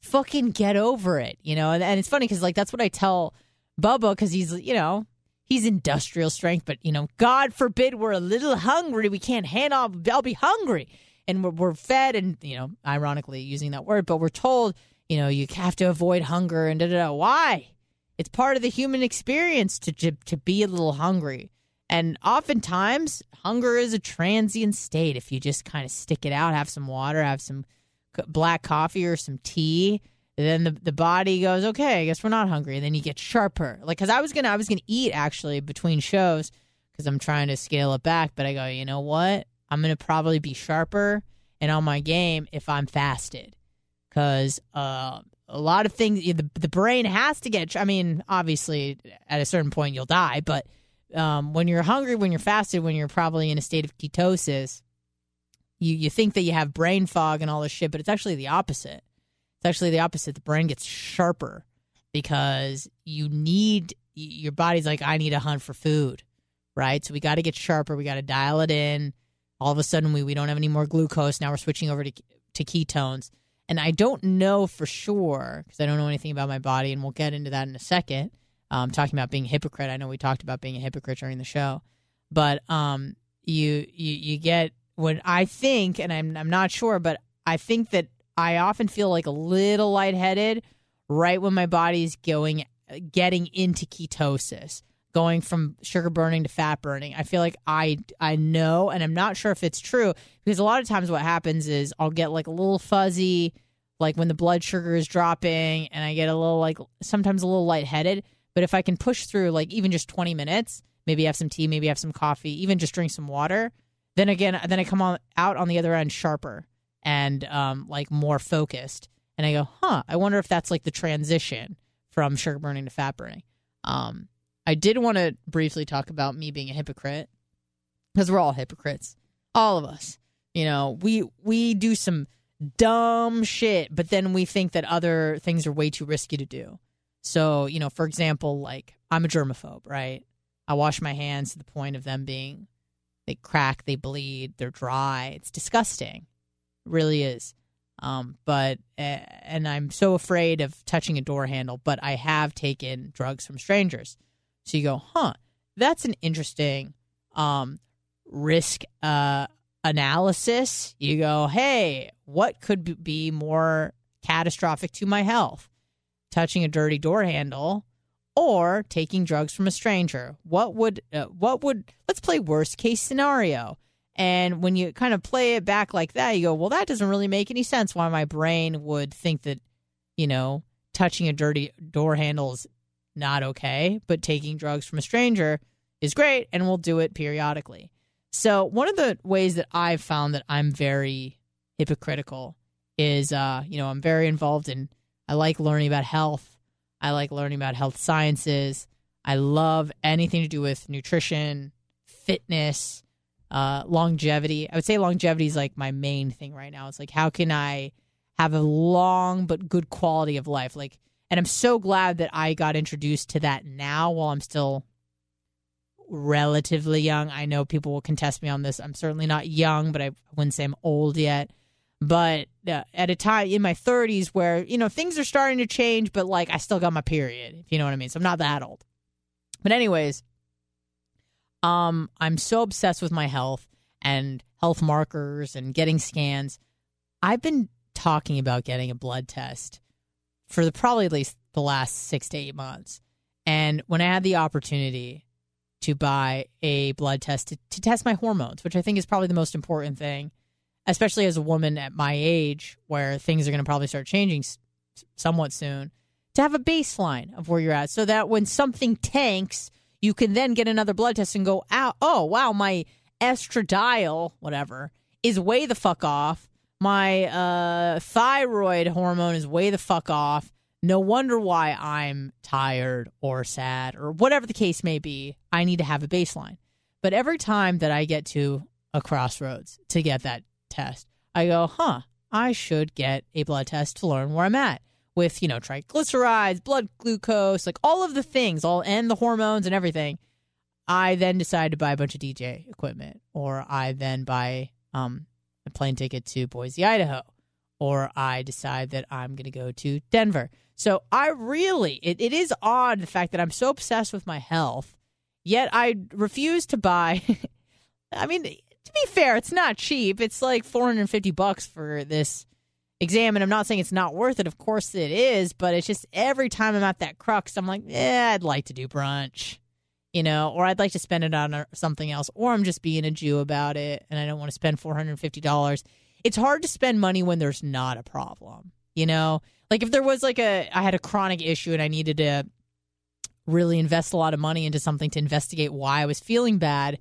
Fucking get over it, you know? And, and it's funny because, like, that's what I tell Bubba because he's, you know, he's industrial strength, but, you know, God forbid we're a little hungry. We can't handle, I'll be hungry. And we're, we're fed, and, you know, ironically using that word, but we're told, you know, you have to avoid hunger and da da da. Why? It's part of the human experience to, to, to be a little hungry And oftentimes, hunger is a transient state. If you just kind of stick it out, have some water, have some black coffee or some tea, then the, the body goes, okay, I guess we're not hungry. And then you get sharper. Like, cause I was gonna, I was gonna eat actually between shows because I'm trying to scale it back. But I go, you know what? I'm gonna probably be sharper and on my game if I'm fasted, because uh, a lot of things the the brain has to get. I mean, obviously, at a certain point you'll die, but um, when you're hungry, when you're fasted, when you're probably in a state of ketosis, you you think that you have brain fog and all this shit, but it's actually the opposite. It's actually the opposite. The brain gets sharper because you need your body's like I need to hunt for food, right? So we got to get sharper. We got to dial it in. All of a sudden, we we don't have any more glucose. Now we're switching over to to ketones. And I don't know for sure because I don't know anything about my body, and we'll get into that in a second. Um, talking about being a hypocrite, I know we talked about being a hypocrite during the show, but um, you you you get what I think, and I'm I'm not sure, but I think that I often feel like a little lightheaded right when my body's going getting into ketosis, going from sugar burning to fat burning. I feel like I I know, and I'm not sure if it's true because a lot of times what happens is I'll get like a little fuzzy, like when the blood sugar is dropping, and I get a little like sometimes a little lightheaded. But if I can push through like even just 20 minutes, maybe have some tea, maybe have some coffee, even just drink some water, then again, then I come on out on the other end sharper and um, like more focused. And I go, huh, I wonder if that's like the transition from sugar burning to fat burning. Um, I did want to briefly talk about me being a hypocrite because we're all hypocrites, all of us. You know, we we do some dumb shit, but then we think that other things are way too risky to do. So, you know, for example, like I'm a germaphobe, right? I wash my hands to the point of them being they crack, they bleed, they're dry. It's disgusting. It really is. Um, but and I'm so afraid of touching a door handle, but I have taken drugs from strangers. So you go, huh? That's an interesting um, risk uh, analysis. You go, hey, what could be more catastrophic to my health? Touching a dirty door handle or taking drugs from a stranger? What would uh, what would let's play worst case scenario. And when you kind of play it back like that, you go, well, that doesn't really make any sense why my brain would think that, you know, touching a dirty door handle is not okay, but taking drugs from a stranger is great and we'll do it periodically. So, one of the ways that I've found that I'm very hypocritical is, uh, you know, I'm very involved in, I like learning about health. I like learning about health sciences. I love anything to do with nutrition, fitness, uh, longevity. I would say longevity is like my main thing right now. It's like, how can I have a long but good quality of life? Like, and I'm so glad that I got introduced to that now while I'm still relatively young. I know people will contest me on this. I'm certainly not young, but I wouldn't say I'm old yet. But uh, at a time in my 30s where, you know, things are starting to change, but like I still got my period, if you know what I mean. So I'm not that old. But, anyways, um, I'm so obsessed with my health and health markers and getting scans. I've been talking about getting a blood test for the probably at least the last six to eight months. And when I had the opportunity to buy a blood test to, to test my hormones, which I think is probably the most important thing, especially as a woman at my age where things are going to probably start changing s- somewhat soon, to have a baseline of where you're at so that when something tanks, you can then get another blood test and go, out, oh, wow, my estradiol, whatever, is way the fuck off. My uh, thyroid hormone is way the fuck off. No wonder why I'm tired or sad or whatever the case may be. I need to have a baseline. But every time that I get to a crossroads to get that test, I go, huh, I should get a blood test to learn where I'm at with, you know, triglycerides, blood glucose, like all of the things, all and the hormones and everything. I then decide to buy a bunch of DJ equipment, or I then buy um, a plane ticket to Boise, Idaho, or I decide that I'm going to go to Denver. So I really, it, it is odd the fact that I'm so obsessed with my health, yet I refuse to buy. I mean, to be fair, it's not cheap. It's like 450 bucks for this exam, and I'm not saying it's not worth it. Of course it is, but it's just every time I'm at that crux, I'm like, yeah, I'd like to do brunch. You know, or I'd like to spend it on uh, something else, or I'm just being a Jew about it and I don't want to spend $450. It's hard to spend money when there's not a problem, you know? Like if there was like a, I had a chronic issue and I needed to really invest a lot of money into something to investigate why I was feeling bad,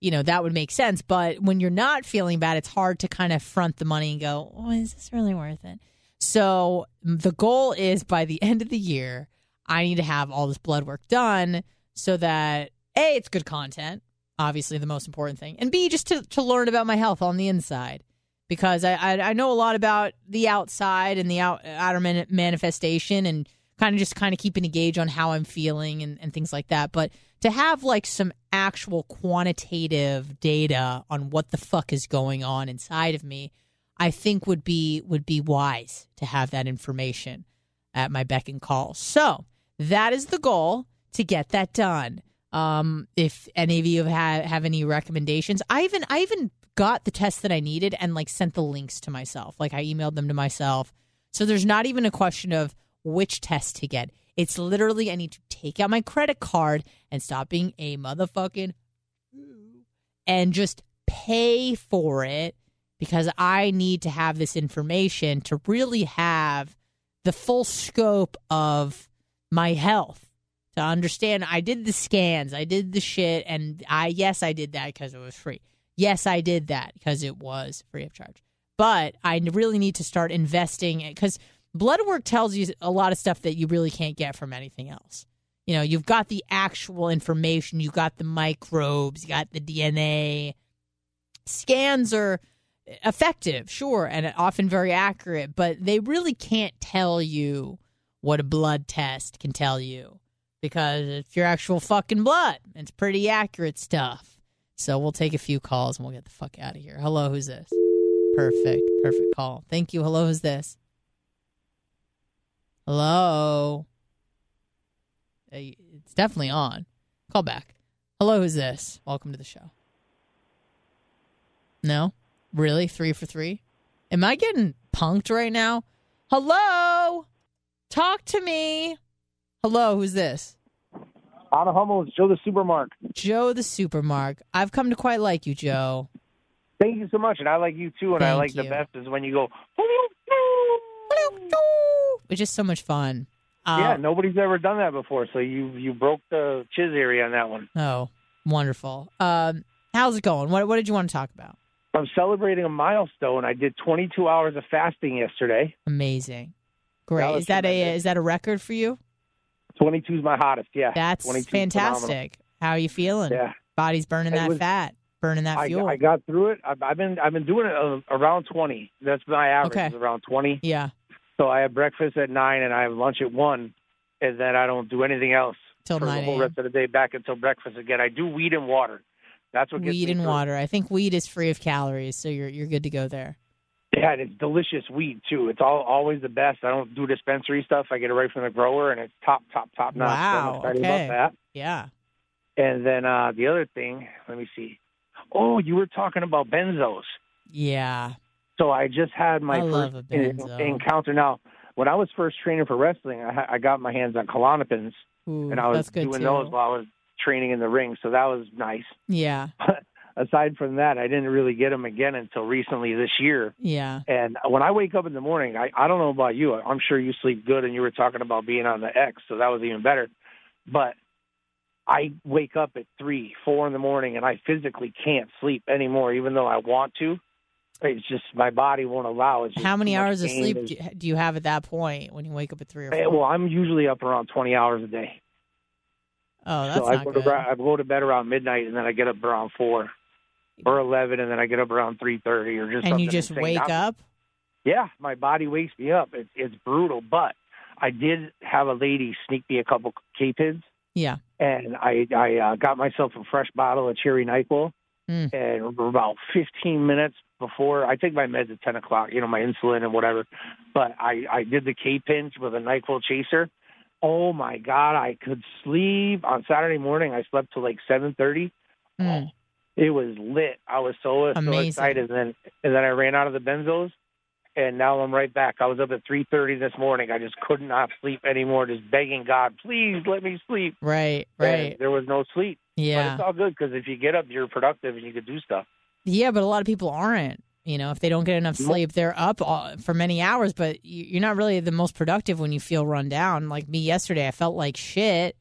you know, that would make sense. But when you're not feeling bad, it's hard to kind of front the money and go, oh, is this really worth it? So the goal is by the end of the year, I need to have all this blood work done so that A, it's good content, obviously the most important thing, and B, just to, to learn about my health on the inside. Because I, I, I know a lot about the outside and the out, outer man, manifestation and kind of just kind of keeping a gauge on how I'm feeling and, and things like that. But to have like some actual quantitative data on what the fuck is going on inside of me, I think would be would be wise to have that information at my beck and call. So that is the goal to get that done. Um, if any of you have have any recommendations, I even I even got the test that I needed and like sent the links to myself. Like I emailed them to myself. So there's not even a question of which test to get. It's literally I need to take out my credit card and stop being a motherfucking and just pay for it because I need to have this information to really have the full scope of my health to understand I did the scans, I did the shit and I yes I did that because it was free. Yes, I did that because it was free of charge. But I really need to start investing because blood work tells you a lot of stuff that you really can't get from anything else. You know, you've got the actual information, you've got the microbes, you got the DNA. Scans are effective, sure, and often very accurate, but they really can't tell you what a blood test can tell you because it's your actual fucking blood. It's pretty accurate stuff. So we'll take a few calls and we'll get the fuck out of here. Hello, who's this? Perfect, perfect call. Thank you. Hello, who's this? Hello. It's definitely on. Call back. Hello, who's this? Welcome to the show. No? Really? Three for three? Am I getting punked right now? Hello? Talk to me. Hello, who's this? Anna Hummel, it's Joe the Supermark. Joe the Supermark. I've come to quite like you, Joe. Thank you so much, and I like you too. And I Thank like the best is when you go. It's just so much fun. yeah, Um, nobody's ever done that before, so you you broke the chiz area on that one. Oh, wonderful. Um, how's it going? What What did you want to talk about? I'm celebrating a milestone. I did 22 hours of fasting yesterday. Amazing. Great. That is that a is that a record for you? 22 is my hottest. Yeah, That's 22 's fantastic. phenomenal. How are you feeling? Yeah. Body's burning It that was- fat, burning that I, fuel. I got through it. I've, I've been I've been doing it uh, around 20. That's my average. Okay. is around 20. yeah, So I have breakfast at nine and I have lunch at one, and then I don't do anything else till for the whole rest of the day back until breakfast again. I do weed and water. That's what gets Weed and through. water. I think weed is free of calories, so you're you're good to go there. Yeah, and it's delicious weed too. It's all always the best. I don't do dispensary stuff. I get it right from the grower, and it's top, top, top notch. So Wow, I'm excited okay. about Yeah. And then uh the other thing, let me see. Oh, you were talking about benzos. Yeah. So I just had my I first love a en- benzo. encounter. Now, when I was first training for wrestling, I, I got my hands on Klonopins, and I was doing too. those while I was training in the ring. So that was nice. Yeah. Aside from that, I didn't really get them again until recently this year. Yeah. And when I wake up in the morning, I, I don't know about you. I'm sure you sleep good, and you were talking about being on the X, so that was even better. But I wake up at three, four in the morning, and I physically can't sleep anymore, even though I want to. It's just my body won't allow. it. How many hours of sleep do you, have at that point when you wake up at three or Eh, four? Well, I'm usually up around 20 hours a day. oh, that's so I not go good. to bed- I go to bed around midnight, and then I get up around four or 11, and then I get up around 3:30 or just and you just insane. wake I'm- up. Yeah, my body wakes me up. It, it's brutal, but I did have a lady sneak me a couple K-Pins, Yeah. and I I uh, got myself a fresh bottle of cherry Nyquil, Mm. and about 15 minutes before I take my meds at 10 o'clock, you know, my insulin and whatever, but I I did the K-Pins with a Nyquil chaser. Oh my God, I could sleep on Saturday morning. I slept till like 7:30. Mm. It was lit. I was so, so excited. And then and then I ran out of the benzos, and now I'm right back. I was up at 3:30 this morning. I just could not sleep anymore, just begging God, please let me sleep. Right, And right. there was no sleep. But Yeah. it's all good because if you get up, you're productive and you could do stuff. Yeah, but a lot of people aren't. You know, if they don't get enough sleep, they're up all, for many hours, but you- you're not really the most productive when you feel run down. Like me yesterday, I felt like shit.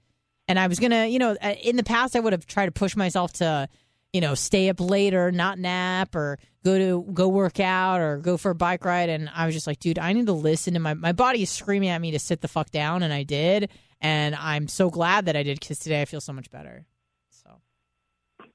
And I was going to, you know, uh, in the past, I would have tried to push myself to, you know, stay up later, not nap or go to go work out or go for a bike ride. And I was just like, dude, I need to listen to my, my body is screaming at me to sit the fuck down. And I did. And I'm so glad that I did because today I feel so much better. So,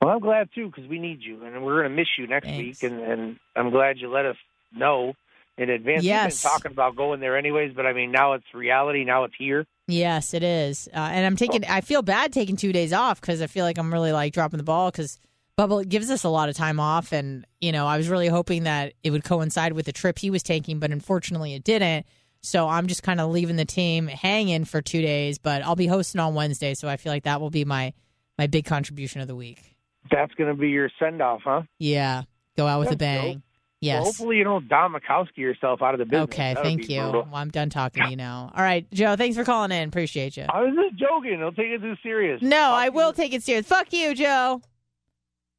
well, I'm glad too because we need you, and we're going to miss you next Thanks. week. And, and I'm glad you let us know in advance. Yes. We've been talking about going there anyways, but I mean now it's reality. Now it's here. Yes, it is. Uh, and I'm taking, I feel bad taking two days off because I feel like I'm really like dropping the ball because Bubba gives us a lot of time off. And, you know, I was really hoping that it would coincide with the trip he was taking, but unfortunately it didn't. So I'm just kind of leaving the team hanging for two days, but I'll be hosting on Wednesday. So I feel like that will be my, my big contribution of the week. That's going to be your send off, huh? Yeah. Go out with a bang. dope. Yes. Well, hopefully you don't Don Mikowski yourself out of the business. okay. That Thank you. Well, I'm done talking to you now. All right, Joe, thanks for calling in. Appreciate you. I was just joking. Don't take it too serious. No, I will take it serious. Fuck you, Joe.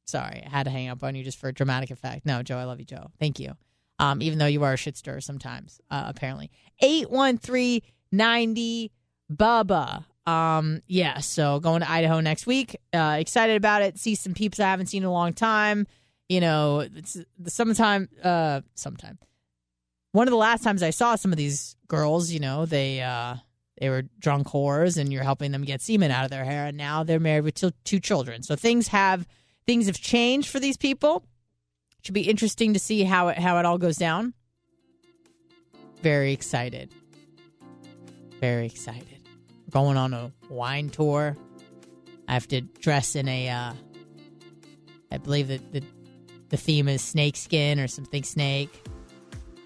Sorry, I had to hang up on you just for dramatic effect. No, Joe, I love you, Joe. Thank you. Um, even though you are a shit stirrer sometimes, uh, apparently. 81390 Bubba. Um, yeah, so going to Idaho next week. Uh, excited about it. See some peeps I haven't seen in a long time. You know, it's the summertime, uh, sometime. One of the last times I saw some of these girls, you know, they, uh, they were drunk whores and you're helping them get semen out of their hair and now they're married with two, two children so things have things have changed for these people. It should be interesting to see how it how it all goes down. Very excited. Very excited. We're going on a wine tour. I have to dress in a uh i believe that the the theme is snake skin or something snake.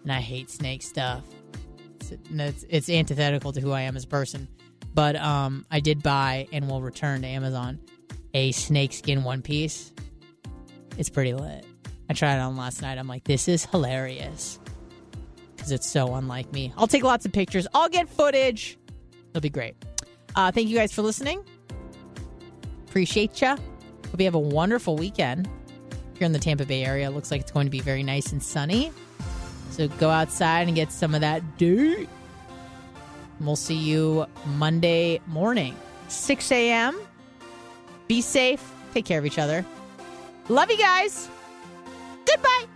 And i hate snake stuff. It's, it's, it's antithetical to who I am as a person. But um, I did buy and will return to Amazon a snakeskin one piece. It's pretty lit. I tried it on last night. I'm like, this is hilarious because it's so unlike me. I'll take lots of pictures. I'll get footage. It'll be great. Uh, thank you guys for listening. Appreciate ya. Hope you have a wonderful weekend. You're in the Tampa Bay area, it looks like it's going to be very nice and sunny. So go outside and get some of that. And We'll see you Monday morning, 6 a.m. Be safe. Take care of each other. Love you guys. Goodbye.